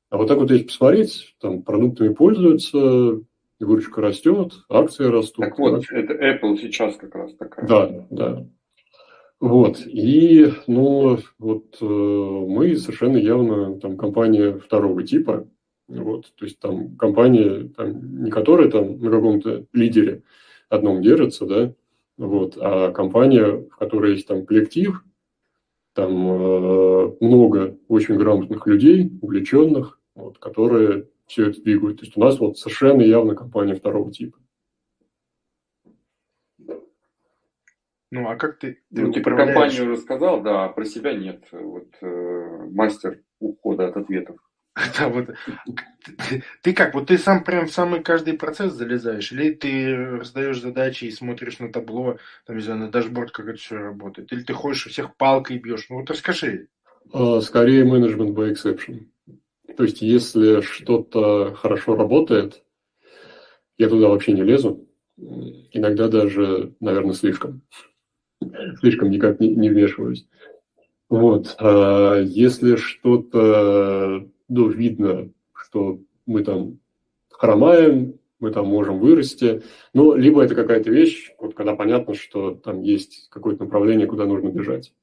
а вот так вот, если посмотреть, там продуктами пользуются, выручка растет, акции растут. Так вот, это Apple сейчас как раз такая. Да, да. Вот, и, ну, вот э, мы совершенно явно там компания второго типа, вот, то есть там компания, там, не которая там на каком-то лидере одном держится, да, вот, а компания, в которой есть там коллектив, там э, много очень грамотных людей, увлеченных, вот, которые все это двигают. То есть у нас вот совершенно явно компания второго типа. Ну, а как ты... ты ну, ты про компанию рассказал, да, а про себя нет. Вот э, мастер ухода от ответов. Да, вот. Ты, ты как, вот ты сам прям в самый каждый процесс залезаешь, или ты раздаешь задачи и смотришь на табло, там, не знаю, на дашборд, как это все работает, или ты ходишь у всех палкой бьешь, ну вот расскажи. А, скорее менеджмент by exception. То есть, если что-то хорошо работает, я туда вообще не лезу. Иногда даже, наверное, слишком слишком никак не, не вмешиваюсь. Вот. А если что-то, ну, видно, что мы там хромаем, мы там можем вырасти, ну, либо это какая-то вещь, вот когда понятно, что там есть какое-то направление, куда нужно бежать,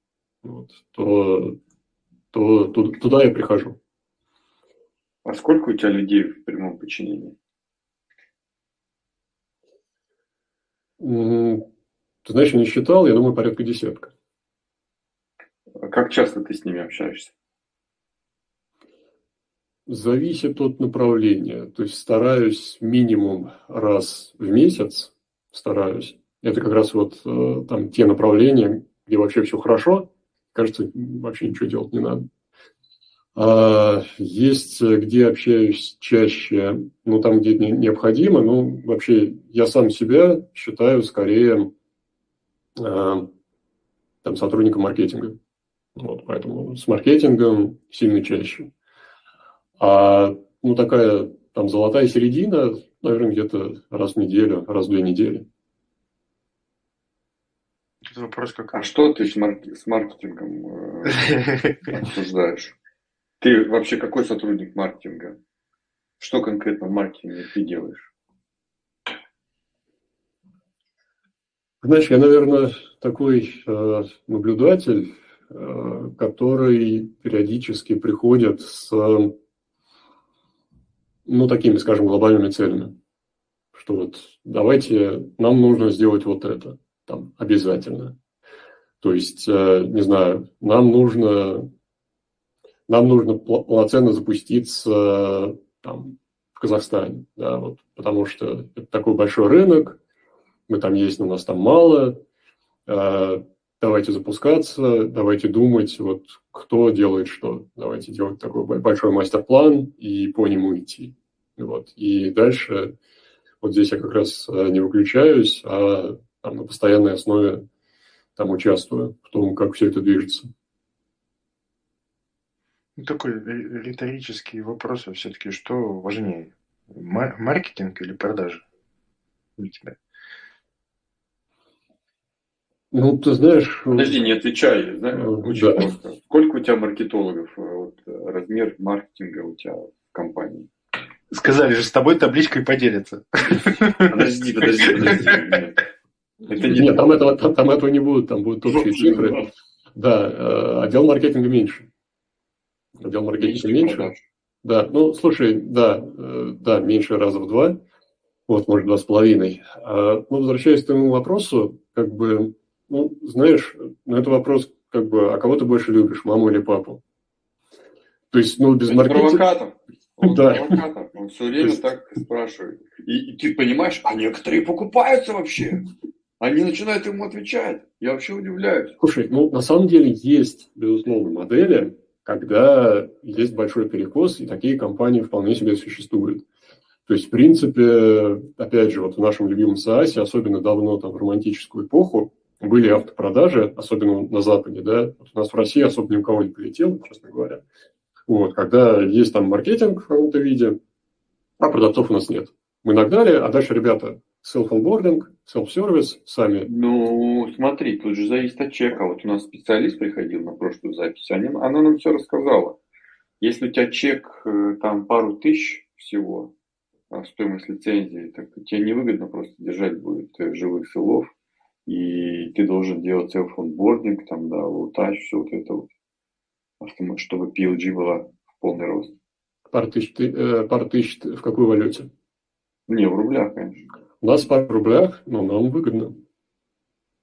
вот, то, то, то туда я прихожу. А сколько у тебя людей в прямом подчинении? Ты знаешь, я не считал, я думаю, порядка десятка. А как часто ты с ними общаешься? Зависит от направления. То есть стараюсь минимум раз в месяц, стараюсь. Это как раз вот э, там те направления, где вообще все хорошо. Кажется, вообще ничего делать не надо. А есть, где общаюсь чаще, ну, там, где необходимо. Ну, вообще, я сам себя считаю скорее Э, там, сотрудником маркетинга. Вот, поэтому с маркетингом сильно чаще. А ну, такая там золотая середина, наверное, где-то раз в неделю, раз в две недели. Тут вопрос как... А что ты с, марк... с маркетингом э, обсуждаешь? Ты вообще какой сотрудник маркетинга? Что конкретно в маркетинге ты делаешь? Знаешь, я, наверное, такой э, наблюдатель, э, который периодически приходит с, ну, такими, скажем, глобальными целями. Что вот давайте, нам нужно сделать вот это, там, обязательно. То есть, э, не знаю, нам нужно, нам нужно полноценно запуститься там, в Казахстане, да, вот, потому что это такой большой рынок, мы там есть, но нас там мало, а, давайте запускаться, давайте думать, вот кто делает что, давайте делать такой большой мастер-план и по нему идти. Вот. И дальше вот здесь я как раз а, не выключаюсь, а там, на постоянной основе там участвую в том, как все это движется. Ну, такой риторический вопрос все-таки, что важнее, маркетинг или продажи для тебя? Ну, ты знаешь... Подожди, не отвечай. Знаешь, э, очень да. просто. Сколько у тебя маркетологов? Э, вот, э, размер маркетинга у тебя в компании? Сказали же, с тобой табличкой поделятся. Подожди, подожди, подожди. Это не Нет, там этого, там, там этого не будет, там будут общие цифры. Да, отдел маркетинга меньше. Отдел маркетинга меньше. меньше. Да, ну, слушай, да, да, меньше раза в два. Вот, может, два с половиной. А, ну, возвращаясь к твоему вопросу, как бы, ну, знаешь, на этот вопрос, как бы, а кого ты больше любишь, маму или папу? То есть, ну, без маркетинга... провокатор. Он да. провокатор. Он все время есть... так спрашивает. И, и ты понимаешь, а некоторые покупаются вообще. Они начинают ему отвечать. Я вообще удивляюсь. Слушай, ну, на самом деле есть, безусловно, модели, когда есть большой перекос, и такие компании вполне себе существуют. То есть, в принципе, опять же, вот в нашем любимом СААСе, особенно давно, там, в романтическую эпоху, были автопродажи, особенно на Западе, да, вот у нас в России особо ни у кого не полетело, честно говоря. Вот, когда есть там маркетинг в каком-то виде, а продавцов у нас нет. Мы нагнали, а дальше ребята self-onboarding, self-service сами. Ну, смотри, тут же зависит от чека. Вот у нас специалист приходил на прошлую запись, они, она нам все рассказала. Если у тебя чек э, там пару тысяч всего, а стоимость лицензии, так тебе невыгодно просто держать будет э, живых селов, и ты должен делать self-onboarding, там, да, лутач, все вот это вот, чтобы PLG была в полный рост. Пара тысяч, э, пара тысяч в какой валюте? Не, в рублях, конечно. У нас в рублях, но нам выгодно.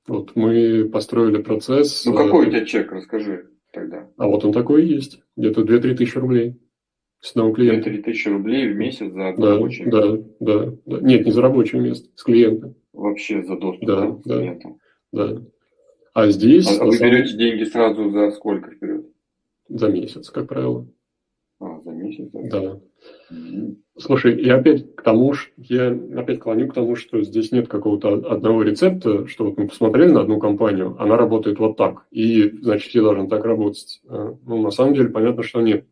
Вот мы построили процесс. Ну какой у тебя чек, расскажи тогда. А вот он такой и есть. Где-то 2-3 тысячи рублей с одного клиента. 2-3 тысячи рублей в месяц за одно да, рабочее да, да, да. Нет, не за рабочее место, с клиента. Вообще за доступ да, да, да, клиентам. Да. А здесь... А, а вы берете деньги сразу за сколько вперед? За месяц, как правило. А, за месяц? Да. да. Угу. Слушай, я опять к тому, что я опять клоню к тому, что здесь нет какого-то одного рецепта, что вот мы посмотрели на одну компанию, она работает вот так, и значит, все должны так работать. А, ну, на самом деле, понятно, что нет.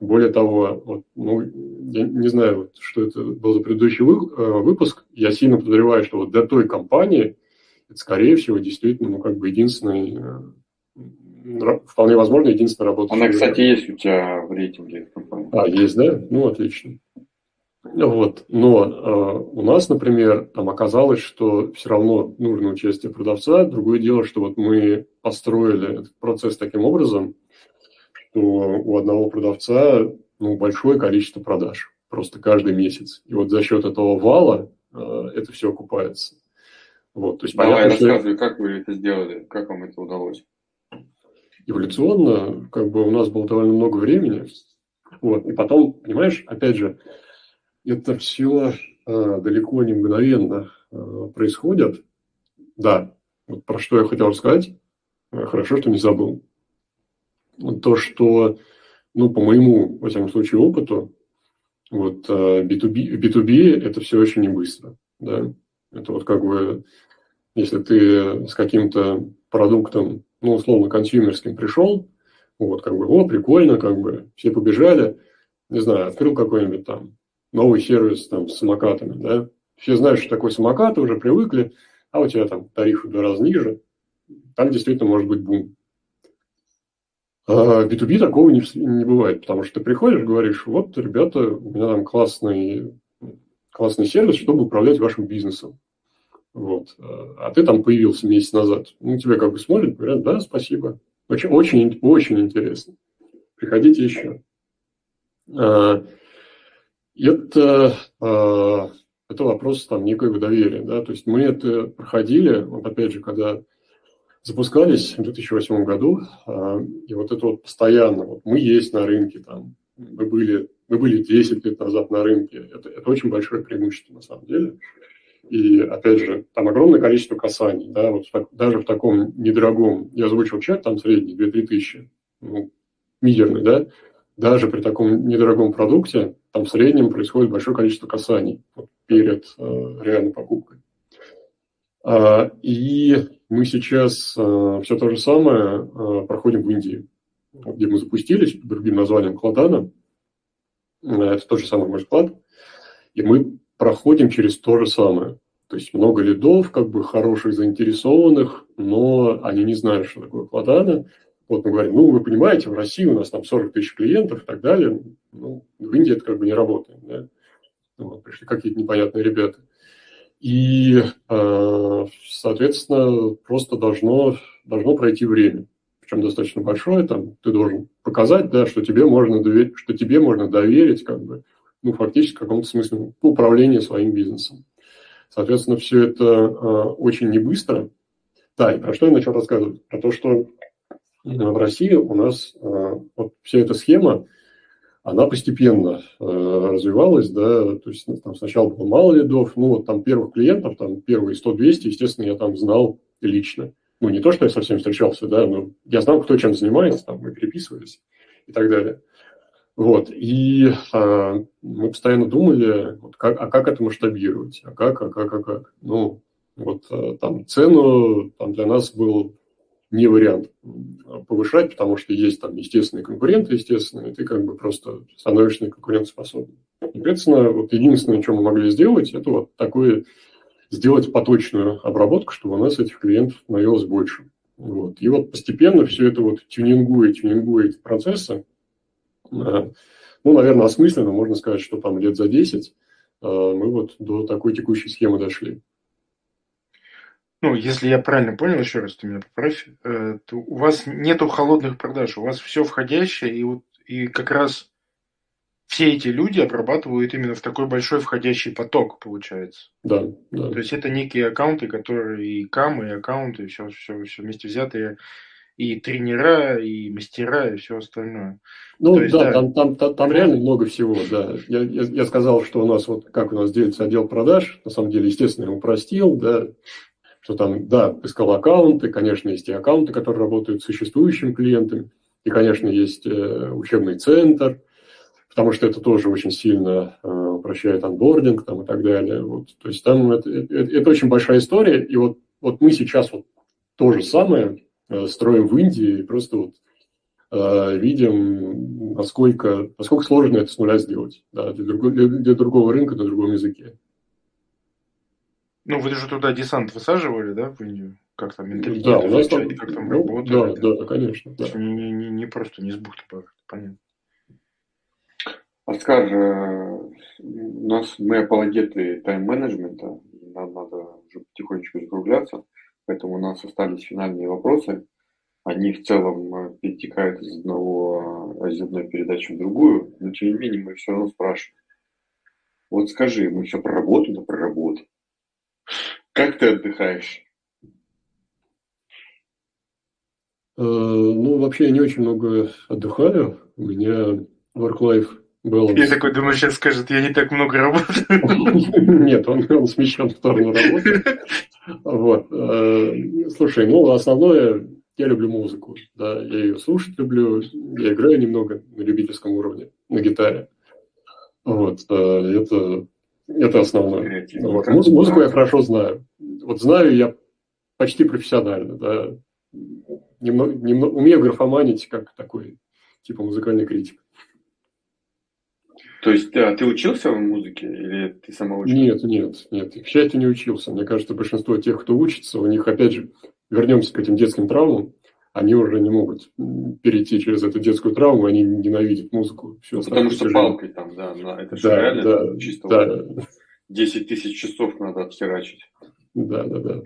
Более того, вот, ну, я не знаю, вот, что это был за предыдущий вы, э, выпуск, я сильно подозреваю, что вот для той компании это, скорее всего, действительно, ну, как бы единственный э, вполне возможно, единственная работа. Она, кстати, есть у тебя в рейтинге компании. А, есть, да? Ну, отлично. Вот. Но э, у нас, например, там оказалось, что все равно нужно участие продавца. Другое дело, что вот мы построили этот процесс таким образом, что у одного продавца ну, большое количество продаж просто каждый месяц. И вот за счет этого вала э, это все окупается. Вот, то есть, Давай, понятно, рассказывай, что... как вы это сделали, как вам это удалось? Эволюционно, как бы у нас было довольно много времени. Вот, и потом, понимаешь, опять же, это все э, далеко не мгновенно э, происходит. Да, вот про что я хотел рассказать, э, хорошо, что не забыл. То, что, ну, по моему, во всяком случае, опыту, вот э, B2B, B2B это все очень не быстро. Да? Это вот как бы, если ты с каким-то продуктом, ну, условно, консюмерским пришел, вот, как бы, о, прикольно, как бы, все побежали, не знаю, открыл какой-нибудь там новый сервис там с самокатами, да. Все знают, что такое самокаты, уже привыкли, а у тебя там тарифы в два раза ниже, там действительно может быть бум. А B2B такого не, не бывает, потому что ты приходишь, говоришь, вот, ребята, у меня там классный, классный сервис, чтобы управлять вашим бизнесом. Вот. А ты там появился месяц назад. Ну, тебя как бы смотрят, говорят, да, спасибо. Очень, очень, очень интересно. Приходите еще. А, это, а, это вопрос там некоего доверия. Да? То есть мы это проходили, вот опять же, когда запускались в 2008 году, а, и вот это вот постоянно, вот мы есть на рынке, там, мы были, мы были 10 лет назад на рынке, это, это очень большое преимущество на самом деле. И, опять же, там огромное количество касаний, да, вот так, даже в таком недорогом, я озвучил чек, там средний, 2-3 тысячи, ну, мизерный, да, даже при таком недорогом продукте, там в среднем происходит большое количество касаний вот, перед э, реальной покупкой. А, и мы сейчас э, все то же самое э, проходим в Индии, где мы запустились под другим названием Кладана. Э, это тот же самый мой склад. И мы проходим через то же самое. То есть много лидов, как бы хороших заинтересованных, но они не знают, что такое Кладана. Вот мы говорим, ну, вы понимаете, в России у нас там 40 тысяч клиентов и так далее. Ну, в Индии это как бы не работает. Да? Вот, пришли какие-то непонятные ребята. И, э, соответственно, просто должно, должно пройти время, причем достаточно большое. Там ты должен показать, да, что тебе можно доверить, что тебе можно доверить как бы ну, фактически в каком-то смысле управление своим бизнесом. Соответственно, все это э, очень не быстро. Да, и про что я начал рассказывать? Про то, что в России у нас э, вот вся эта схема, она постепенно э, развивалась, да, то есть ну, там сначала было мало лидов, ну вот там первых клиентов, там первые 100-200, естественно, я там знал лично. Ну, не то, что я совсем встречался, да, но я знал, кто чем занимается, там мы переписывались и так далее. Вот, и а, мы постоянно думали, вот как, а как это масштабировать, а как, а как, а как. Ну, вот а, там цену там для нас был не вариант повышать, потому что есть там естественные конкуренты, естественно, и ты как бы просто становишься неконкурентоспособным. Соответственно, вот единственное, что мы могли сделать, это вот такое сделать поточную обработку, чтобы у нас этих клиентов становилось больше. Вот. И вот постепенно все это вот тюнингует, тюнингует процессы. Ну, наверное, осмысленно, можно сказать, что там лет за 10 э, мы вот до такой текущей схемы дошли ну, если я правильно понял, еще раз ты меня поправь, э, то у вас нету холодных продаж, у вас все входящее, и вот и как раз все эти люди обрабатывают именно в такой большой входящий поток, получается. Да, да. То есть это некие аккаунты, которые и кам, и аккаунты, и все, все, все вместе взятые, и тренера, и мастера, и все остальное. Ну есть, да, да, там, там, там, там реально много всего, да. Я, я, я сказал, что у нас вот как у нас делится отдел продаж, на самом деле, естественно, я упростил, да, что там, да, искал аккаунты, конечно, есть и аккаунты, которые работают с существующими клиентами, и, конечно, есть э, учебный центр, потому что это тоже очень сильно э, упрощает анбординг там, и так далее. Вот. То есть там это, это, это очень большая история, и вот, вот мы сейчас вот то же самое э, строим в Индии, просто вот видим, насколько, насколько сложно это с нуля сделать да, для, друг, для, для другого рынка на другом языке. Ну, вы же туда десант высаживали, да, в Индию? Как там менталитет да, у нас там, как там ну, работает? Да, да, конечно. Да. Не, не, не, просто не с бухты, понятно. Оскар, э, у нас мы апологеты тайм-менеджмента, нам надо уже потихонечку закругляться, поэтому у нас остались финальные вопросы. Они в целом э, перетекают из одного, из одной передачи в другую, но тем не менее мы все равно спрашиваем. Вот скажи, мы все про работу, да про работу. Как ты отдыхаешь? Э, ну, вообще я не очень много отдыхаю. У меня work-life balance. Я такой думаю, сейчас скажет, я не так много работаю. Нет, он, он смещен в сторону работы. Вот. Э, слушай, ну, основное, я люблю музыку. Да, я ее слушать люблю. Я играю немного на любительском уровне, на гитаре. Вот. Э, это это основное. Вот. Музыку я хорошо знаю. Вот знаю я почти профессионально, да. Немного, немного, умею графоманить, как такой, типа музыкальный критик. То есть а ты учился в музыке или ты сама учился? Нет, нет, нет. К счастью, не учился. Мне кажется, большинство тех, кто учится, у них, опять же, вернемся к этим детским травмам, они уже не могут перейти через эту детскую травму, они ненавидят музыку. Все потому что палкой там, да, на, это же да, реально да, чисто да. 10 тысяч часов надо отхерачить. Да, да, да.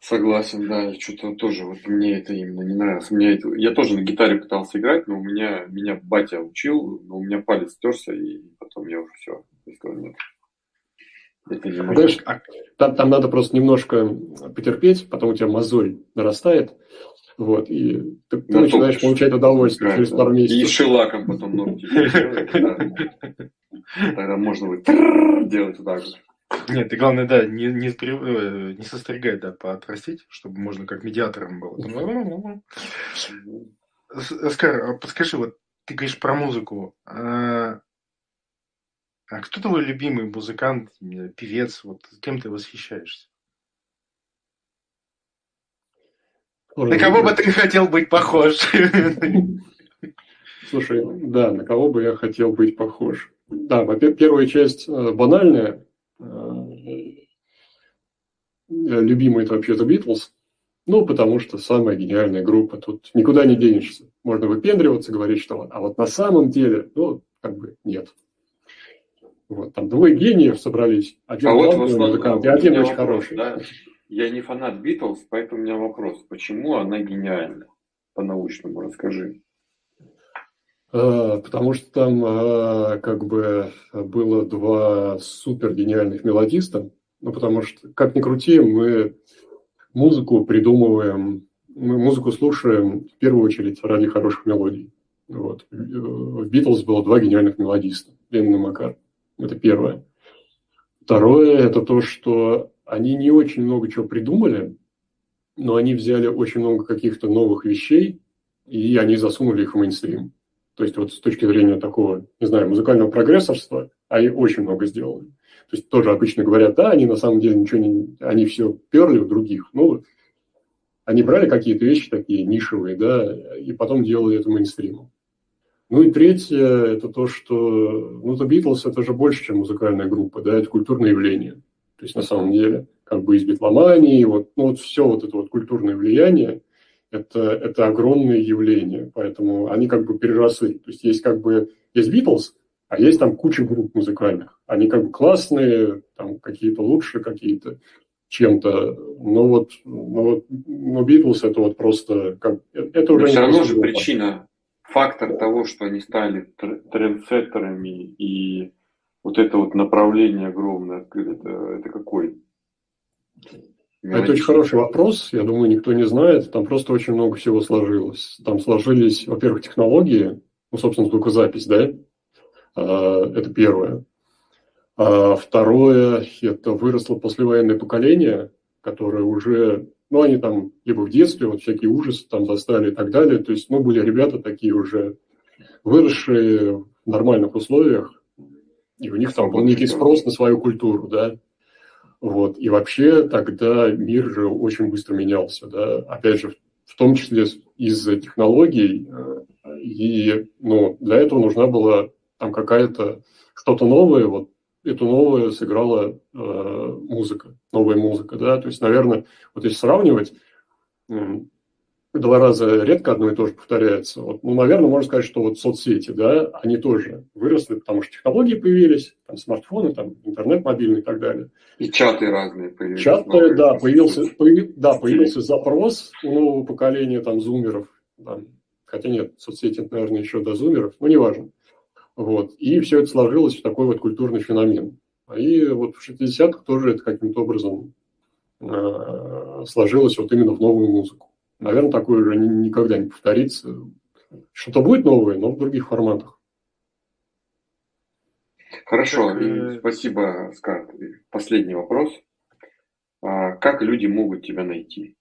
Согласен, да, что-то тоже, вот мне это именно не нравилось. Мне это, я тоже на гитаре пытался играть, но у меня, меня батя учил, но у меня палец стерся, и потом я уже все, сказал, нет. Это не Знаешь, там, там надо просто немножко потерпеть, потом у тебя мозоль нарастает, вот, и ты, ты начинаешь получать удовольствие через пару месяцев. И шелаком потом ногти. Тогда можно будет делать так же. Нет, ты главное, да, не, не, э, не состригать, да, поотрастить, чтобы можно как медиатором было. Оскар, а подскажи, вот ты говоришь про музыку. А, а кто твой любимый музыкант, певец, вот кем ты восхищаешься? На кого бы ты хотел быть похож? Слушай, да, на кого бы я хотел быть похож? Да, во-первых, первая часть э, банальная. Э, любимый это вообще The Beatles. Ну, потому что самая гениальная группа. Тут никуда не денешься. Можно выпендриваться, говорить, что а вот на самом деле, ну, как бы нет. Вот, там двое гениев собрались. Один а вот музыкант и один очень вопрос, хороший. Да? Я не фанат Битлз, поэтому у меня вопрос. Почему она гениальна? По-научному расскажи. А, потому что там а, как бы было два супер гениальных мелодиста. Ну, потому что, как ни крути, мы музыку придумываем, мы музыку слушаем в первую очередь ради хороших мелодий. Вот. В Битлз было два гениальных мелодиста, Леннон и Макар. Это первое. Второе – это то, что они не очень много чего придумали, но они взяли очень много каких-то новых вещей, и они засунули их в мейнстрим. То есть вот с точки зрения такого, не знаю, музыкального прогрессорства, они очень много сделали. То есть тоже обычно говорят, да, они на самом деле ничего не... Они все перли у других. Ну, они брали какие-то вещи такие нишевые, да, и потом делали это мейнстримом. Ну и третье, это то, что, ну, The Beatles это же больше, чем музыкальная группа, да, это культурное явление. То есть на самом деле, как бы из битломании, вот, ну, вот все вот это вот культурное влияние, это, это огромное явление, поэтому они как бы переросли. То есть есть как бы, есть Beatles, а есть там куча групп музыкальных. Они как бы классные, там какие-то лучше, какие-то чем-то. Но вот, но вот но Beatles это вот просто как это уже. Но все равно же причина, фактор того, что они стали трендсеттерами и вот это вот направление огромное, это, это какой? Это очень хороший вопрос. Я думаю, никто не знает. Там просто очень много всего сложилось. Там сложились, во-первых, технологии, ну, собственно, звукозапись, да? А, это первое. А второе, это выросло послевоенное поколение, которое уже, ну, они там либо в детстве, вот всякие ужасы там застали и так далее. То есть, ну, были ребята такие уже выросшие в нормальных условиях, и у них там был некий спрос на свою культуру, да. Вот. И вообще тогда мир же очень быстро менялся, да, опять же, в том числе из-за технологий. Э, и ну, для этого нужна была там какая-то что-то новое, вот эту новое сыграла э, музыка, новая музыка, да, то есть, наверное, вот если сравнивать, два раза редко одно и то же повторяется. Вот, ну, наверное, можно сказать, что вот соцсети, да, они тоже выросли, потому что технологии появились, там смартфоны, там интернет мобильный и так далее. И чаты разные появились. Чаты, да, появился, появ, да, появился запрос у нового поколения там зумеров, там, хотя нет, соцсети, наверное, еще до зумеров, но неважно. Вот. И все это сложилось в такой вот культурный феномен. И вот в 60-х тоже это каким-то образом э, сложилось вот именно в новую музыку. Наверное, такое уже никогда не повторится. Что-то будет новое, но в других форматах. Хорошо, так, э... спасибо, Скар. Последний вопрос. А как люди могут тебя найти?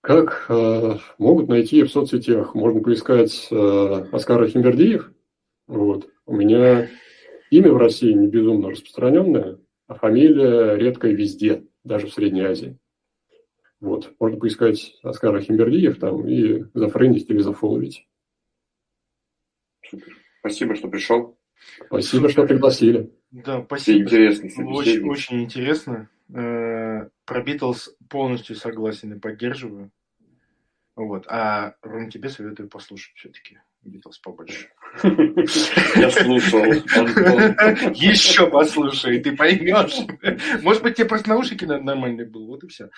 Как э, могут найти в соцсетях? Можно поискать э, Оскара Химбердиев. Вот. У меня имя в России не безумно распространенное, а фамилия редкая везде, даже в Средней Азии. Вот. Можно поискать Оскара Химбердиев там и зафрендить или зафоловить. Супер. Спасибо, что пришел. Спасибо, что пригласили. Да, спасибо. Интересно. Очень, очень интересно. Э, про Битлз полностью согласен и поддерживаю. Вот. А, Ром, тебе советую послушать все-таки Битлз побольше. Я слушал. Еще послушай, ты поймешь. Может быть, тебе просто наушники нормальные был, вот и все.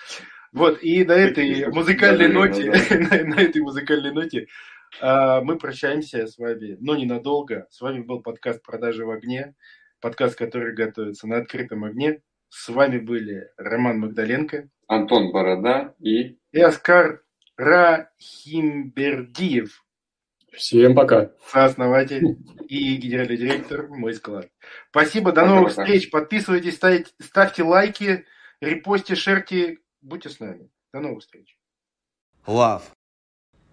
Вот, и на этой музыкальной ноте, на этой музыкальной ноте мы прощаемся с вами, но ненадолго. С вами был подкаст «Продажи в огне», подкаст, который готовится на открытом огне. С вами были Роман Магдаленко, Антон Борода и... И Оскар Рахимбердиев. Всем пока. Сооснователь и генеральный директор «Мой склад». Спасибо, до новых встреч. Подписывайтесь, ставьте, ставьте лайки, репости, шерьте. Будьте с нами. До новых встреч. Love.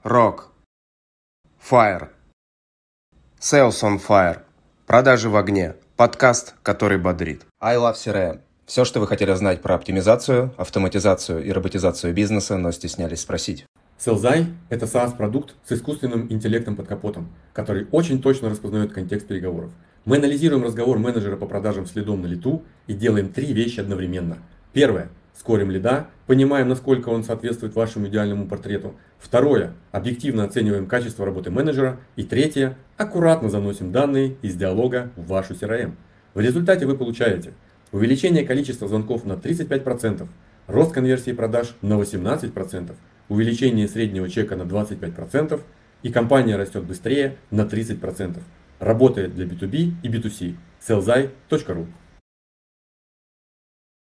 Rock. Fire. Sales on Fire. Продажи в огне. Подкаст, который бодрит. I Love CRM. Все, что вы хотели знать про оптимизацию, автоматизацию и роботизацию бизнеса, но стеснялись спросить. Селзай – это SaaS-продукт с искусственным интеллектом под капотом, который очень точно распознает контекст переговоров. Мы анализируем разговор менеджера по продажам следом на лету и делаем три вещи одновременно. Первое – скорим лида, понимаем, насколько он соответствует вашему идеальному портрету. Второе – объективно оцениваем качество работы менеджера. И третье – аккуратно заносим данные из диалога в вашу CRM. В результате вы получаете – увеличение количества звонков на 35%, рост конверсии продаж на 18%, увеличение среднего чека на 25%, и компания растет быстрее на 30%. Работает для B2B и B2C. sellzai.ru